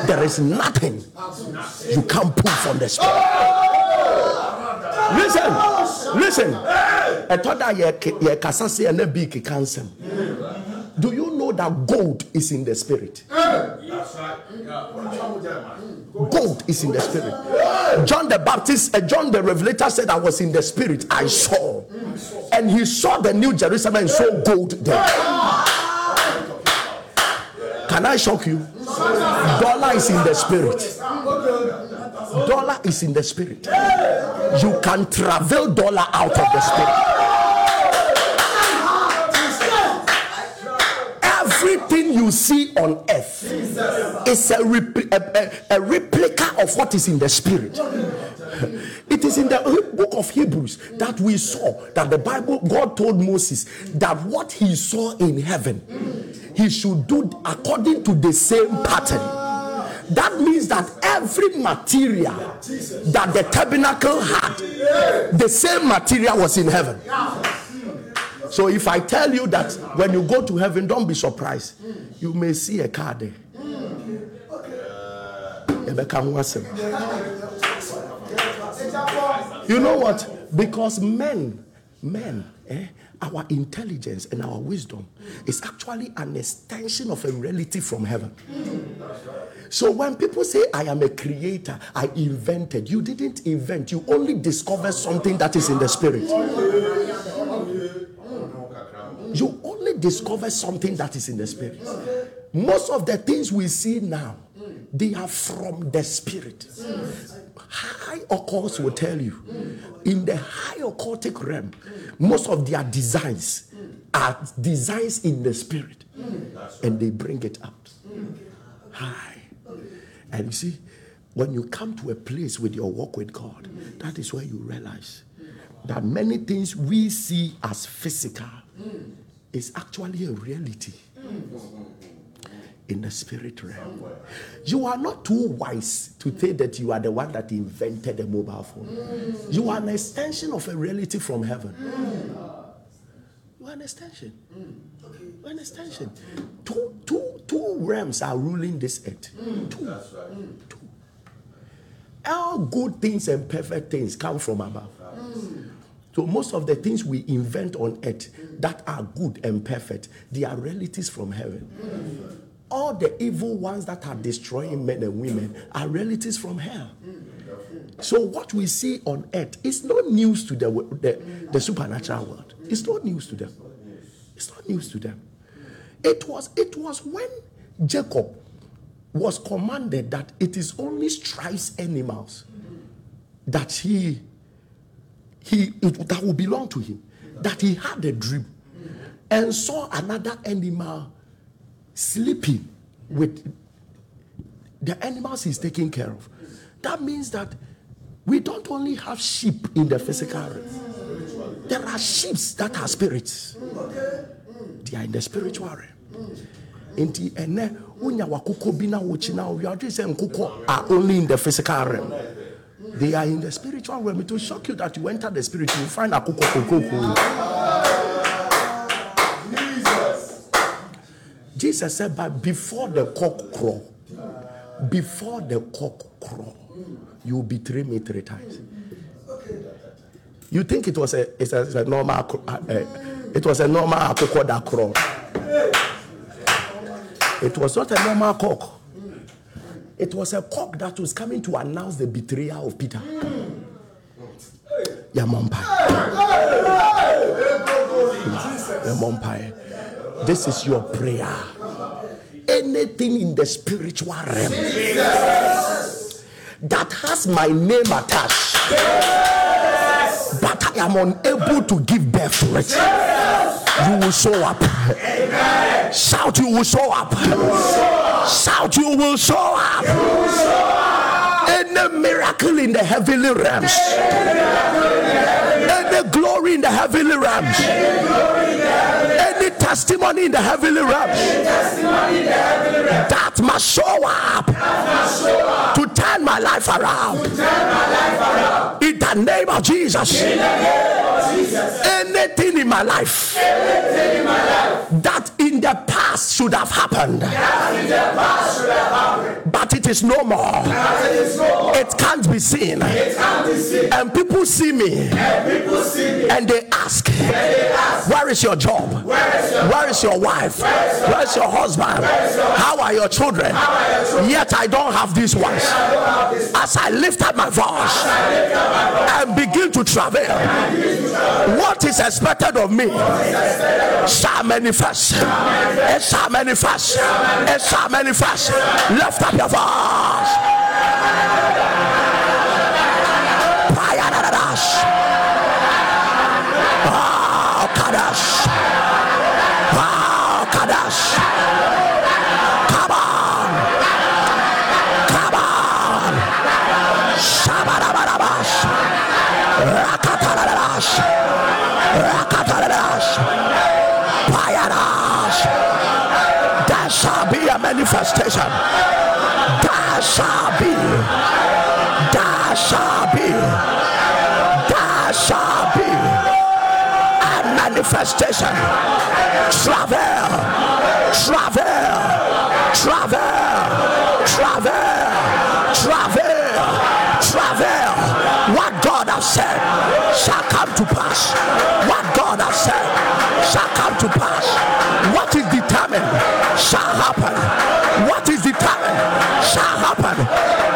There is nothing you can't pull from the spirit. Listen, listen. I thought that you can say a big cancer. Do you know that gold is in the spirit? Gold is in the spirit. John the Baptist, uh, John the Revelator said, I was in the spirit. I saw. And he saw the new Jerusalem and saw gold there. Can I shock you? Dollar is in the spirit. Dollar is in the spirit. You can travel dollar out of the spirit. Everything you see on earth is a, repl- a, a, a replica of what is in the spirit. It is in the book of Hebrews that we saw that the Bible, God told Moses that what he saw in heaven, he should do according to the same pattern. That means that every material that the tabernacle had, the same material was in heaven. So if I tell you that when you go to heaven, don't be surprised. You may see a car there. You know what? Because men, men, eh, our intelligence and our wisdom is actually an extension of a reality from heaven. So when people say, I am a creator, I invented, you didn't invent, you only discovered something that is in the spirit. You only discover something that is in the spirit. Most of the things we see now, they are from the spirit. High occults will tell you in the high occultic realm, most of their designs are designs in the spirit, and they bring it out high. And you see, when you come to a place with your walk with God, that is where you realize that many things we see as physical is actually a reality in the spirit realm. You are not too wise to say that you are the one that invented the mobile phone. You are an extension of a reality from heaven. You are an extension. You are an extension. Two, two, two realms are ruling this earth. Two. Two. All good things and perfect things come from above. So most of the things we invent on earth that are good and perfect, they are realities from heaven. All the evil ones that are destroying men and women are realities from hell. So what we see on earth is not news to the, the, the supernatural world. It's not news to them. It's not news to them. It was it was when Jacob was commanded that it is only stripes animals that he he it, that will belong to him. That he had a dream and saw another animal sleeping with the animals he's taking care of. That means that we don't only have sheep in the physical realm. There are sheep that are spirits. They are in the spiritual realm. Nti ɛnɛ wonya wakokɔ bi na wokyi na wowie adwe sɛ nkokɔ are only in the physical realm. They are in the spiritual realm. It will shock you that you enter the spirit, you find a kuko kuko. Jesus Jesus said, but before the cock crow, before the cock crow, you betray me three times. You think it was a it's a, it's a normal uh, uh, it was a normal akoko that crow. It was not a normal cock. It was a cock that was coming to announce the betrayal of Peter. Yamampai. Yamampai. This is your prayer. Anything in the spiritual realm that has my name attached, but I am unable to give birth to it, you will show up. Shout, you will show up. Shout, you will show up. Any miracle in the heavenly realms, any glory in the heavenly realms, any testimony in the heavenly realms, that must show up. To turn my life around. In the name of Jesus, anything in my life. that in the past should have happened, but it is no more. It can't be seen. And people see me and they ask, Where is your job? Where is your wife? Where is your husband? How are your children? Yet I don't have these ones. As I lift up my voice and begin to travel, what is expected of me shall manifest. It shall manifest. It shall manifest. Lift up your voice. Manifestation. There shall be. There shall be. There shall be a manifestation. Travel, travel, travel, travel, travel, travel. What God has said shall come to pass. What God has said shall come to pass. What is shall happen. What is determined shall happen.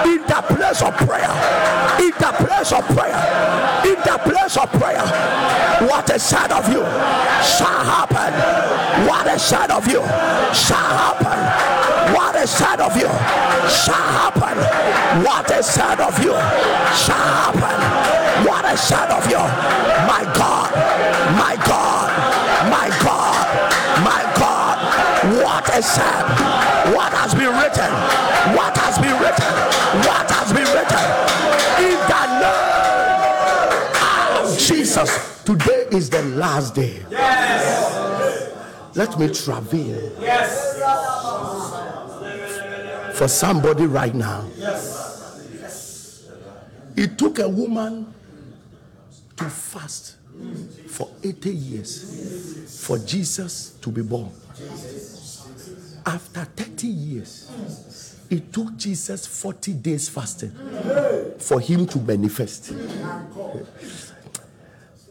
In the place of prayer, in the place of prayer, in the place of prayer, what is said of you shall happen. What is said of you shall happen. What is said of you shall happen. What is said of you shall happen. What is said of you, my God, my God, my God, my God. Is said? What has been written? What has been written? What has been written? In the name of Jesus. Today is the last day. Yes. Let me travail Yes. for somebody right now. Yes. It took a woman to fast for 80 years for Jesus to be born. After 30 years, it took Jesus 40 days fasting for him to manifest.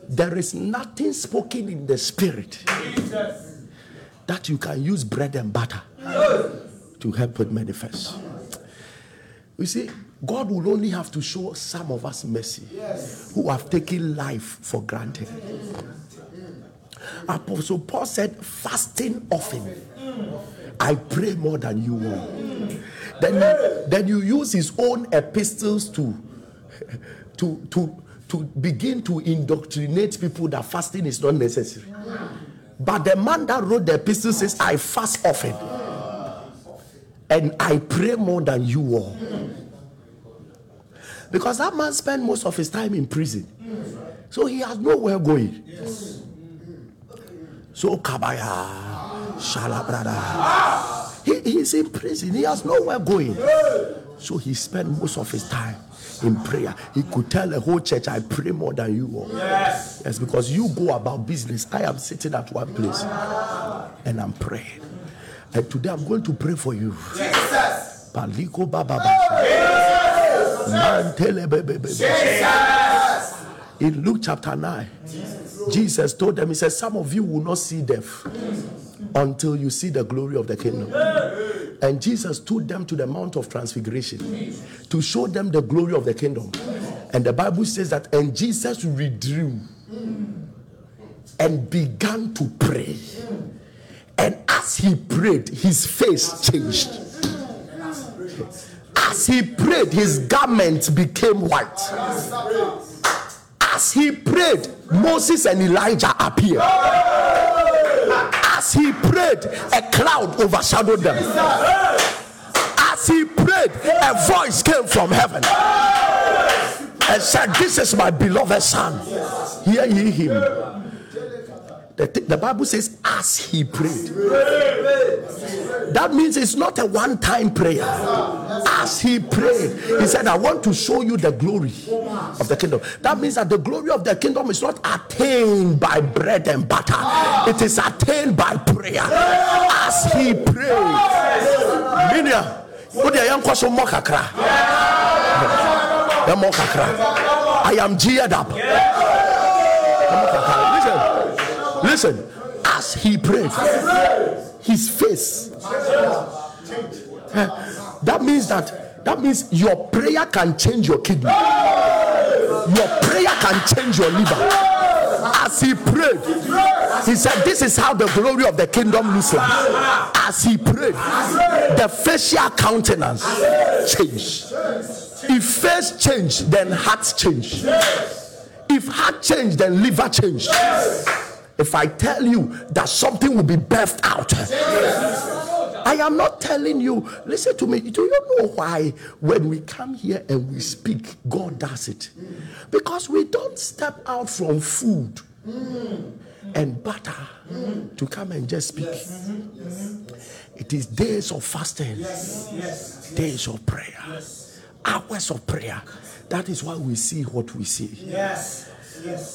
There is nothing spoken in the spirit that you can use bread and butter to help it manifest. You see, God will only have to show some of us mercy who have taken life for granted. Apostle Paul said, fasting often. I pray more than you want. Then, then you use his own epistles to, to, to, to begin to indoctrinate people that fasting is not necessary. But the man that wrote the epistle says, I fast often. And I pray more than you all. Because that man spent most of his time in prison. So he has nowhere going. So Kabaya, Shalabrada. He, he's in prison. He has nowhere going. So he spent most of his time in prayer. He could tell the whole church, I pray more than you all. Yes. Yes, because you go about business. I am sitting at one place and I'm praying. And today I'm going to pray for you. Jesus. Paliko Baba. In Luke chapter 9, Jesus told them, He said, Some of you will not see death until you see the glory of the kingdom. And Jesus took them to the Mount of Transfiguration to show them the glory of the kingdom. And the Bible says that, and Jesus withdrew and began to pray. And as he prayed, his face changed. As he prayed, his garment became white. As he prayed, Moses and Elijah appeared. As he prayed, a cloud overshadowed them. As he prayed, a voice came from heaven and said, This is my beloved son. Hear ye him. The, the Bible says, as he prayed. That means it's not a one time prayer. As he prayed, he said, I want to show you the glory of the kingdom. That means that the glory of the kingdom is not attained by bread and butter, it is attained by prayer. As he prayed. Minia, I am geared up. Listen, Listen, he prayed, his face. That means that that means your prayer can change your kidney. Your prayer can change your liver. As he prayed, he said, This is how the glory of the kingdom looks like. As he prayed, the facial countenance changed. If face changed, then heart changed. If heart changed, then liver changed if I tell you that something will be birthed out. I am not telling you, listen to me. Do you know why when we come here and we speak, God does it? Because we don't step out from food and butter to come and just speak. It is days of fasting, days of prayer, hours of prayer. That is why we see what we see. Yes.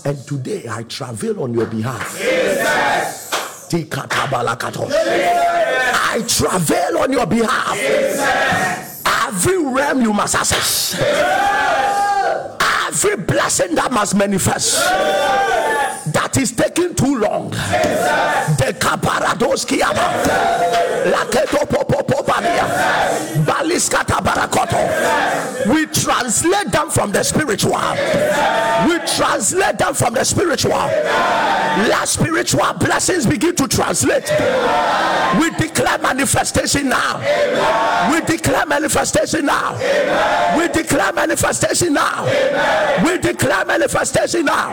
And today I travel on your behalf. Jesus. I travel on your behalf. Every realm you must access. Every blessing that must manifest. That is taking too long. The kaparadoski Laketo we translate them from the spiritual. We translate them from the spiritual. Let spiritual blessings begin to translate. We declare manifestation now. We declare manifestation now. We declare manifestation now. We declare manifestation now.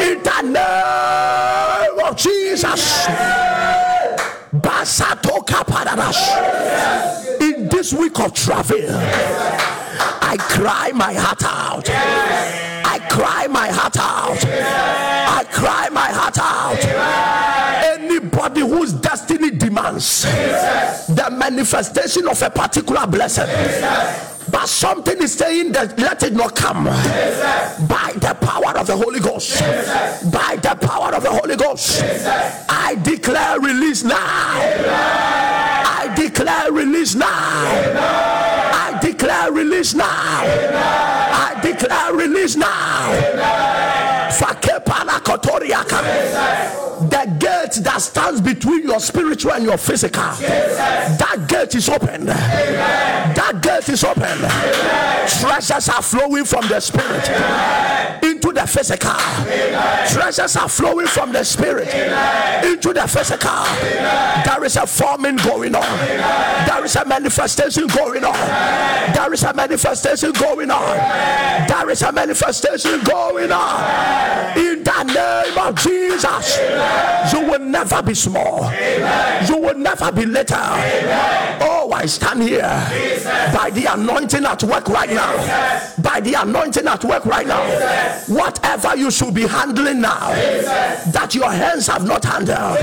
In the name of Jesus. In this week of travel, I cry my heart out. I cry my heart out. I cry my heart out. Anybody whose destiny demands the manifestation of a particular blessing but something is saying that let it not come by the power of the Holy Ghost. By the power of the Holy Ghost. I declare release now. I declare release now. I declare release now. I declare release now. The gate that stands between your spiritual and your physical. That gate is open. That gate is open. Treasures are flowing from the spirit into the physical. Treasures are flowing from the spirit into the physical. There is a forming going on. There is a manifestation going on. There is a manifestation going on. There is a manifestation going on. In the name of Jesus you will never be small. Amen. You will never be little. Amen. Oh, I stand here by the anointing at work right now. By the anointing at work right now. What Whatever you should be handling now, that your hands have not handled,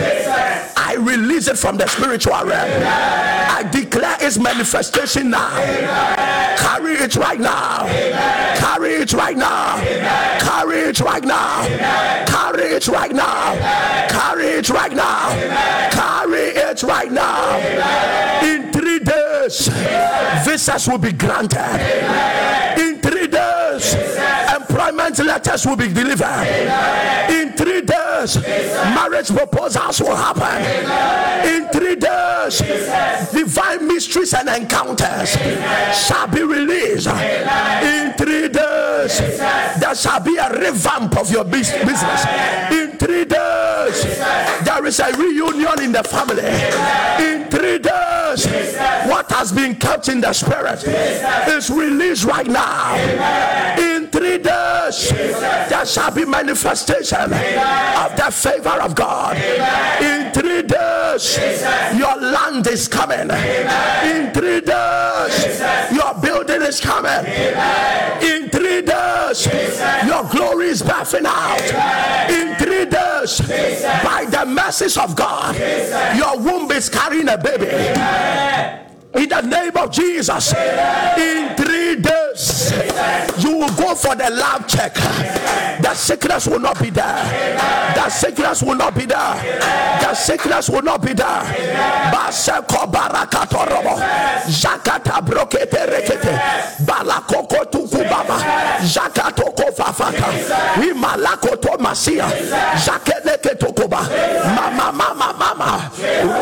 I release it from the spiritual realm. I declare its manifestation now. Carry it right now. Carry it right now. Carry it right now. Carry it right now. Carry it right now. Carry it right now. In three days, visas will be granted. In three days, employment letters will be delivered. In three days, marriage proposals will happen. In three days, divine mysteries and encounters shall be released. In three days, there shall be a revamp of your bus- business. In three days, there is a reunion in the family. In three days, what has been kept in the spirit is released right now. In three days, there shall be manifestation of the favor of God. In three days, your land is coming. In three days, your building is coming. In three days, your glory is birthing out. In three days, by the mercies of God, your womb is carrying a baby. In the name of Jesus, in three days, you will go for the lab check. The sickness will not be there. The sickness will not be there. The sickness will not be there. Baseko barakatorobo. Jakata brokete rekete. Balakoko tukubaba. Jakatoko fafaka. Imalakoto masia. Jakeleke tokoba. Mama mama mama.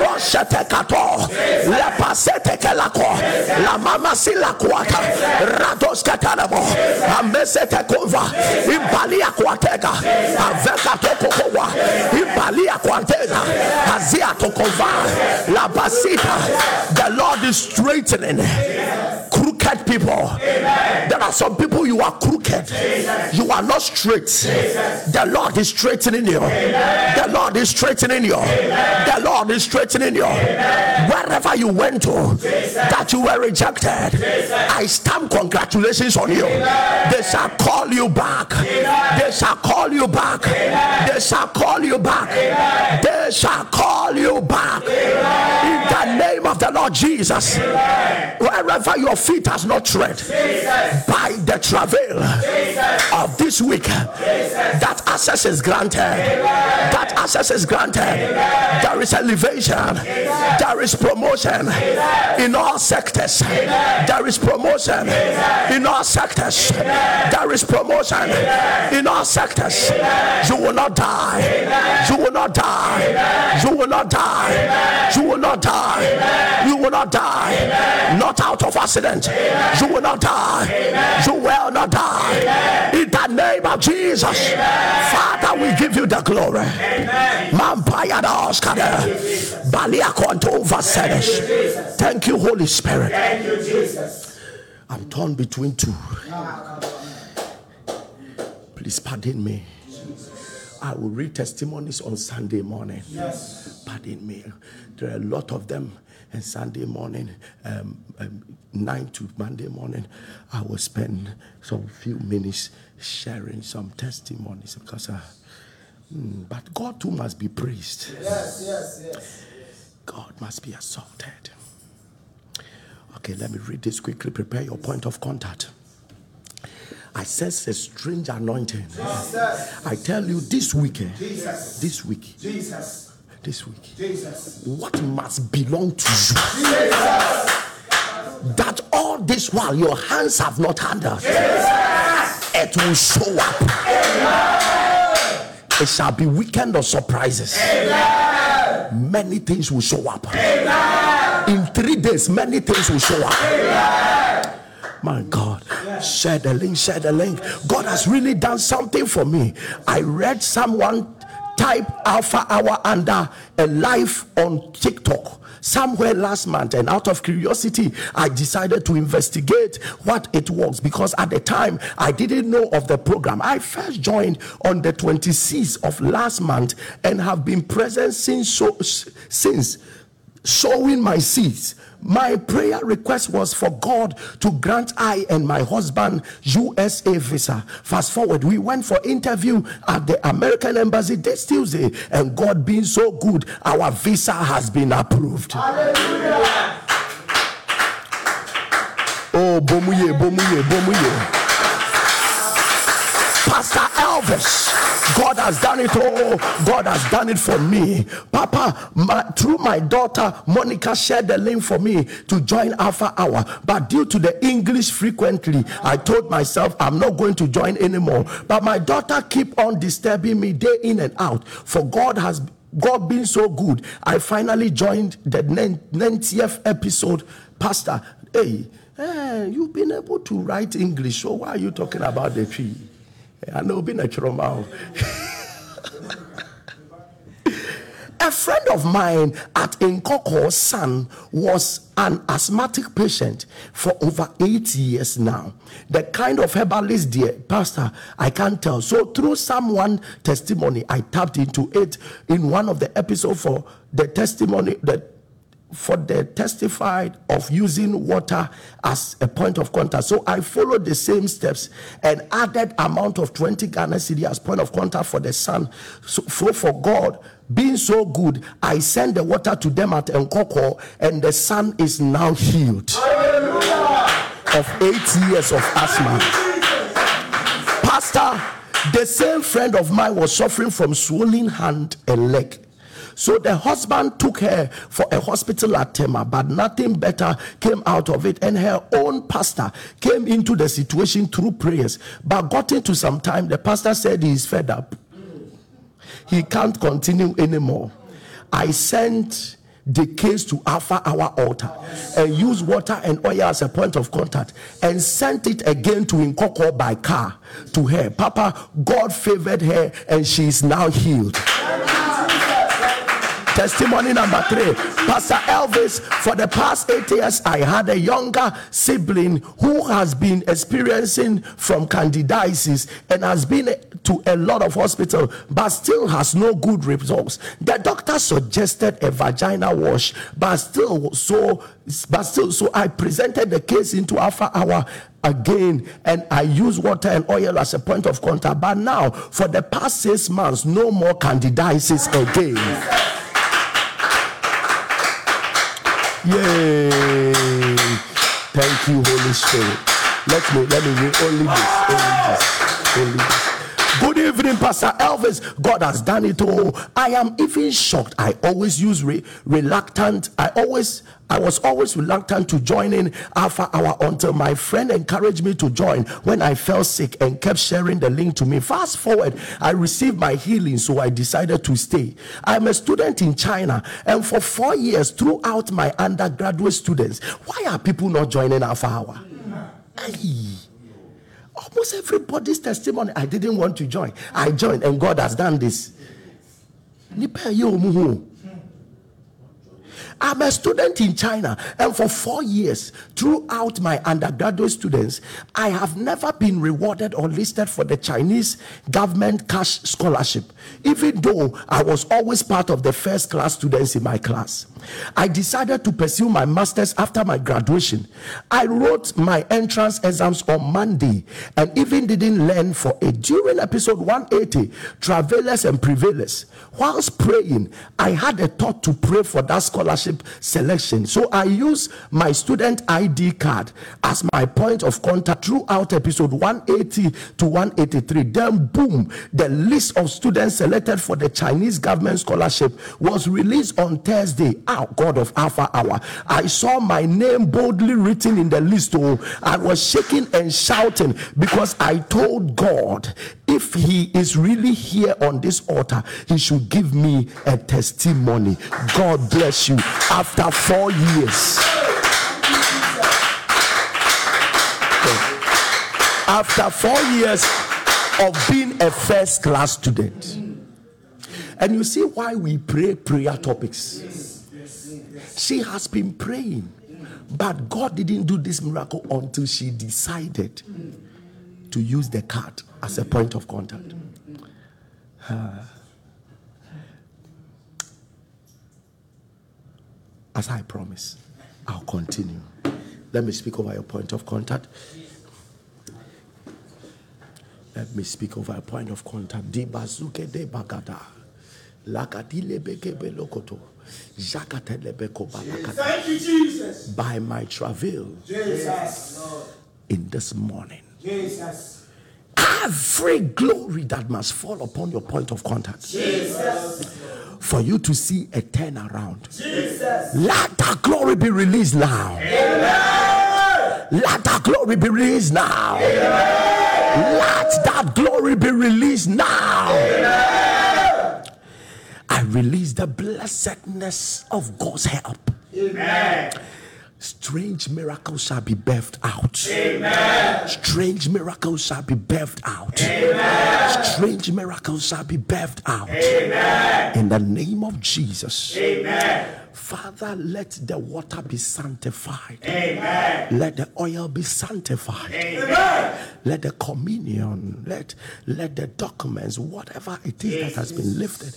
Roshete kato. Lepasete La mama silakuata. Rados katanamo. Amesete kova. Impalia kuatega. Aveka tokova. La basita. The Lord is straightening crooked people. There are some people you are crooked. You are not straight. The Lord is straightening you. The Lord is straightening you. The Lord is straightening you. Wherever you went to, that you were rejected, I stamp congratulations on you. They shall call you back. They shall call you back. They shall call you back. They shall call you back. In the name of the Lord Jesus. Wherever your feet has not tread, by the travail of this week, that access is granted. That access is granted. There is elevation. There is promotion in all sectors. There is promotion in all sectors. There is promotion in all sectors. You will not die. You will not die. You will not die. You will not die. You will not die. Not out of accident. You will not die. You will not die. In the name of Jesus. Father, we give you the glory. Mampaya Oskada. Balia Vasedes. Thank you, Holy Spirit. Thank you, Jesus. I'm torn between two. Please pardon me. I will read testimonies on Sunday morning. Yes. Pardon me. There are a lot of them. And Sunday morning, um, um, 9 to Monday morning, I will spend some few minutes sharing some testimonies because, uh, mm, but God too must be praised. Yes, yes, yes. God must be exalted. Okay, let me read this quickly. Prepare your point of contact. I sense a strange anointing. Jesus. I tell you this week, eh, Jesus. this week, Jesus. this week, Jesus. what must belong to you? That all this while your hands have not handled, it will show up. It shall be weekend of surprises. Many things will show up. In three days, many things will show up. My God, share the link, share the link. God has really done something for me. I read someone type Alpha Hour under a live on TikTok somewhere last month, and out of curiosity, I decided to investigate what it was because at the time I didn't know of the program. I first joined on the 26th of last month and have been present since so since sowing my seeds. My prayer request was for God to grant I and my husband USA visa. Fast forward, we went for interview at the American embassy this Tuesday, and God being so good, our visa has been approved. Hallelujah. Oh, bomuye, bomuye, bomuye. Elvis. God has done it. Oh, God has done it for me. Papa, my, through my daughter, Monica shared the link for me to join Alpha Hour. But due to the English frequently, I told myself I'm not going to join anymore. But my daughter keep on disturbing me day in and out. For God has God being so good, I finally joined the 90th episode. Pastor, hey, hey, you've been able to write English, so why are you talking about the tree? I know being a trauma. A friend of mine at Nkawkaw son was an asthmatic patient for over eight years now. The kind of herbalist, dear pastor, I can't tell. So through someone testimony, I tapped into it in one of the episodes for the testimony that for the testified of using water as a point of contact. So I followed the same steps and added amount of 20 Ghana cedi as point of contact for the son. So for, for God being so good, I sent the water to them at Nkawkaw and the son is now healed of eight years of asthma. Pastor, the same friend of mine was suffering from swollen hand and leg. So the husband took her for a hospital at Tema, but nothing better came out of it. And her own pastor came into the situation through prayers. But got into some time, the pastor said he is fed up. He can't continue anymore. I sent the case to Alpha Hour altar and used water and oil as a point of contact and sent it again to Nkawkaw by car to her. Papa, God favored her and she is now healed. Testimony number three Pastor Elvis, for the past eight years, I had a younger sibling who has been experiencing from candidiasis and has been to a lot of hospital, but still has no good results. The doctor suggested a vagina wash, but still so but still so I presented the case into Alpha Hour again and I use water and oil as a point of contact. But now, for the past six months, no more candidiasis again. Yay! Thank you, Holy Spirit. Let me let me read only this, only this, only this. Evening, Pastor Elvis. God has done it all. I am even shocked. I always use re- reluctant. I always, I was always reluctant to join in Alpha Hour until my friend encouraged me to join when I fell sick and kept sharing the link to me. Fast forward, I received my healing, so I decided to stay. I'm a student in China, and for four years, throughout my undergraduate students, why are people not joining Alpha Hour? Almost everybody's testimony. I didn't want to join. I joined, and God has done this. I'm a student in China, and for four years, throughout my undergraduate students, I have never been rewarded or listed for the Chinese government cash scholarship, even though I was always part of the first class students in my class. I decided to pursue my master's after my graduation. I wrote my entrance exams on Monday and even didn't learn for it. During episode 180, Travelers and Prevailers, whilst praying, I had a thought to pray for that scholarship selection. So I used my student ID card as my point of contact throughout episode 180 to 183. Then, boom, the list of students selected for the Chinese government scholarship was released on Thursday Ah, God of Alpha Hour. I saw my name boldly written in the list. Oh, I was shaking and shouting because I told God, if He is really here on this altar, He should give me a testimony. God bless you. After four years, after four years of being a first class student. And you see why we pray prayer topics. She has been praying, but God didn't do this miracle until she decided to use the card as a point of contact. Uh, as I promise, I'll continue. Let me speak over your point of contact. Let me speak over a point of contact. Jakatele beko balakada. Thank you, Jesus. By my travail Jesus. in this morning. Jesus. Every glory that must fall upon your point of contact Jesus. for you to see a turnaround. Jesus. Let that glory be released now. Let that glory be released now. Let that glory be released now. I release the blessedness of God's help. Amen. Strange miracles shall be birthed out. Amen. Strange miracles shall be birthed out. Amen. Strange miracles shall be birthed out. Amen. In the name of Jesus. Amen. Father, let the water be sanctified. Amen. Let the oil be sanctified. Amen. Let the communion, let let the documents, whatever it is that has been lifted,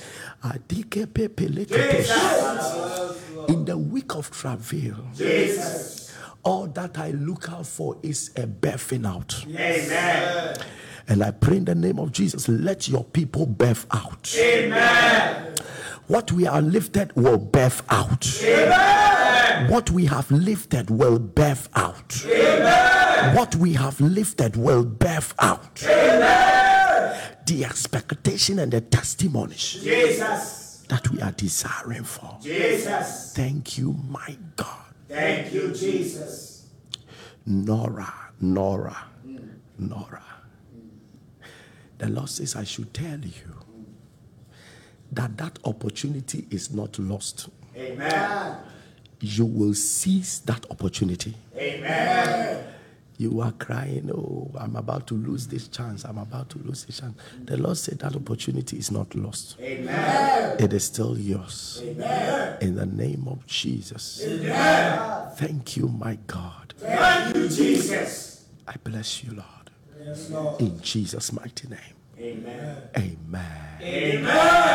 lekete- in the week of travail. Jesus. All that I look out for is a birthing out. Amen. And I pray in the name of Jesus, let your people birth out. Amen. What we are lifted will birth out. Amen. What we have lifted will birth out. Amen. What we have lifted will birth out. Amen. The expectation and the testimonies Jesus. That we are desiring for. Jesus. Thank you, my God. Thank you, Jesus. Nora, Nora, Nora. The Lord says, I should tell you that that opportunity is not lost. Amen. You will seize that opportunity. Amen. You are crying, Oh, I'm about to lose this chance. I'm about to lose this chance. The Lord said that opportunity is not lost. Amen. It is still yours. Amen. In the name of Jesus. Amen. Thank you, my God. Thank you, Jesus. I bless you, Lord. Yes, Lord. In Jesus' mighty name. Amen. Amen. Amen.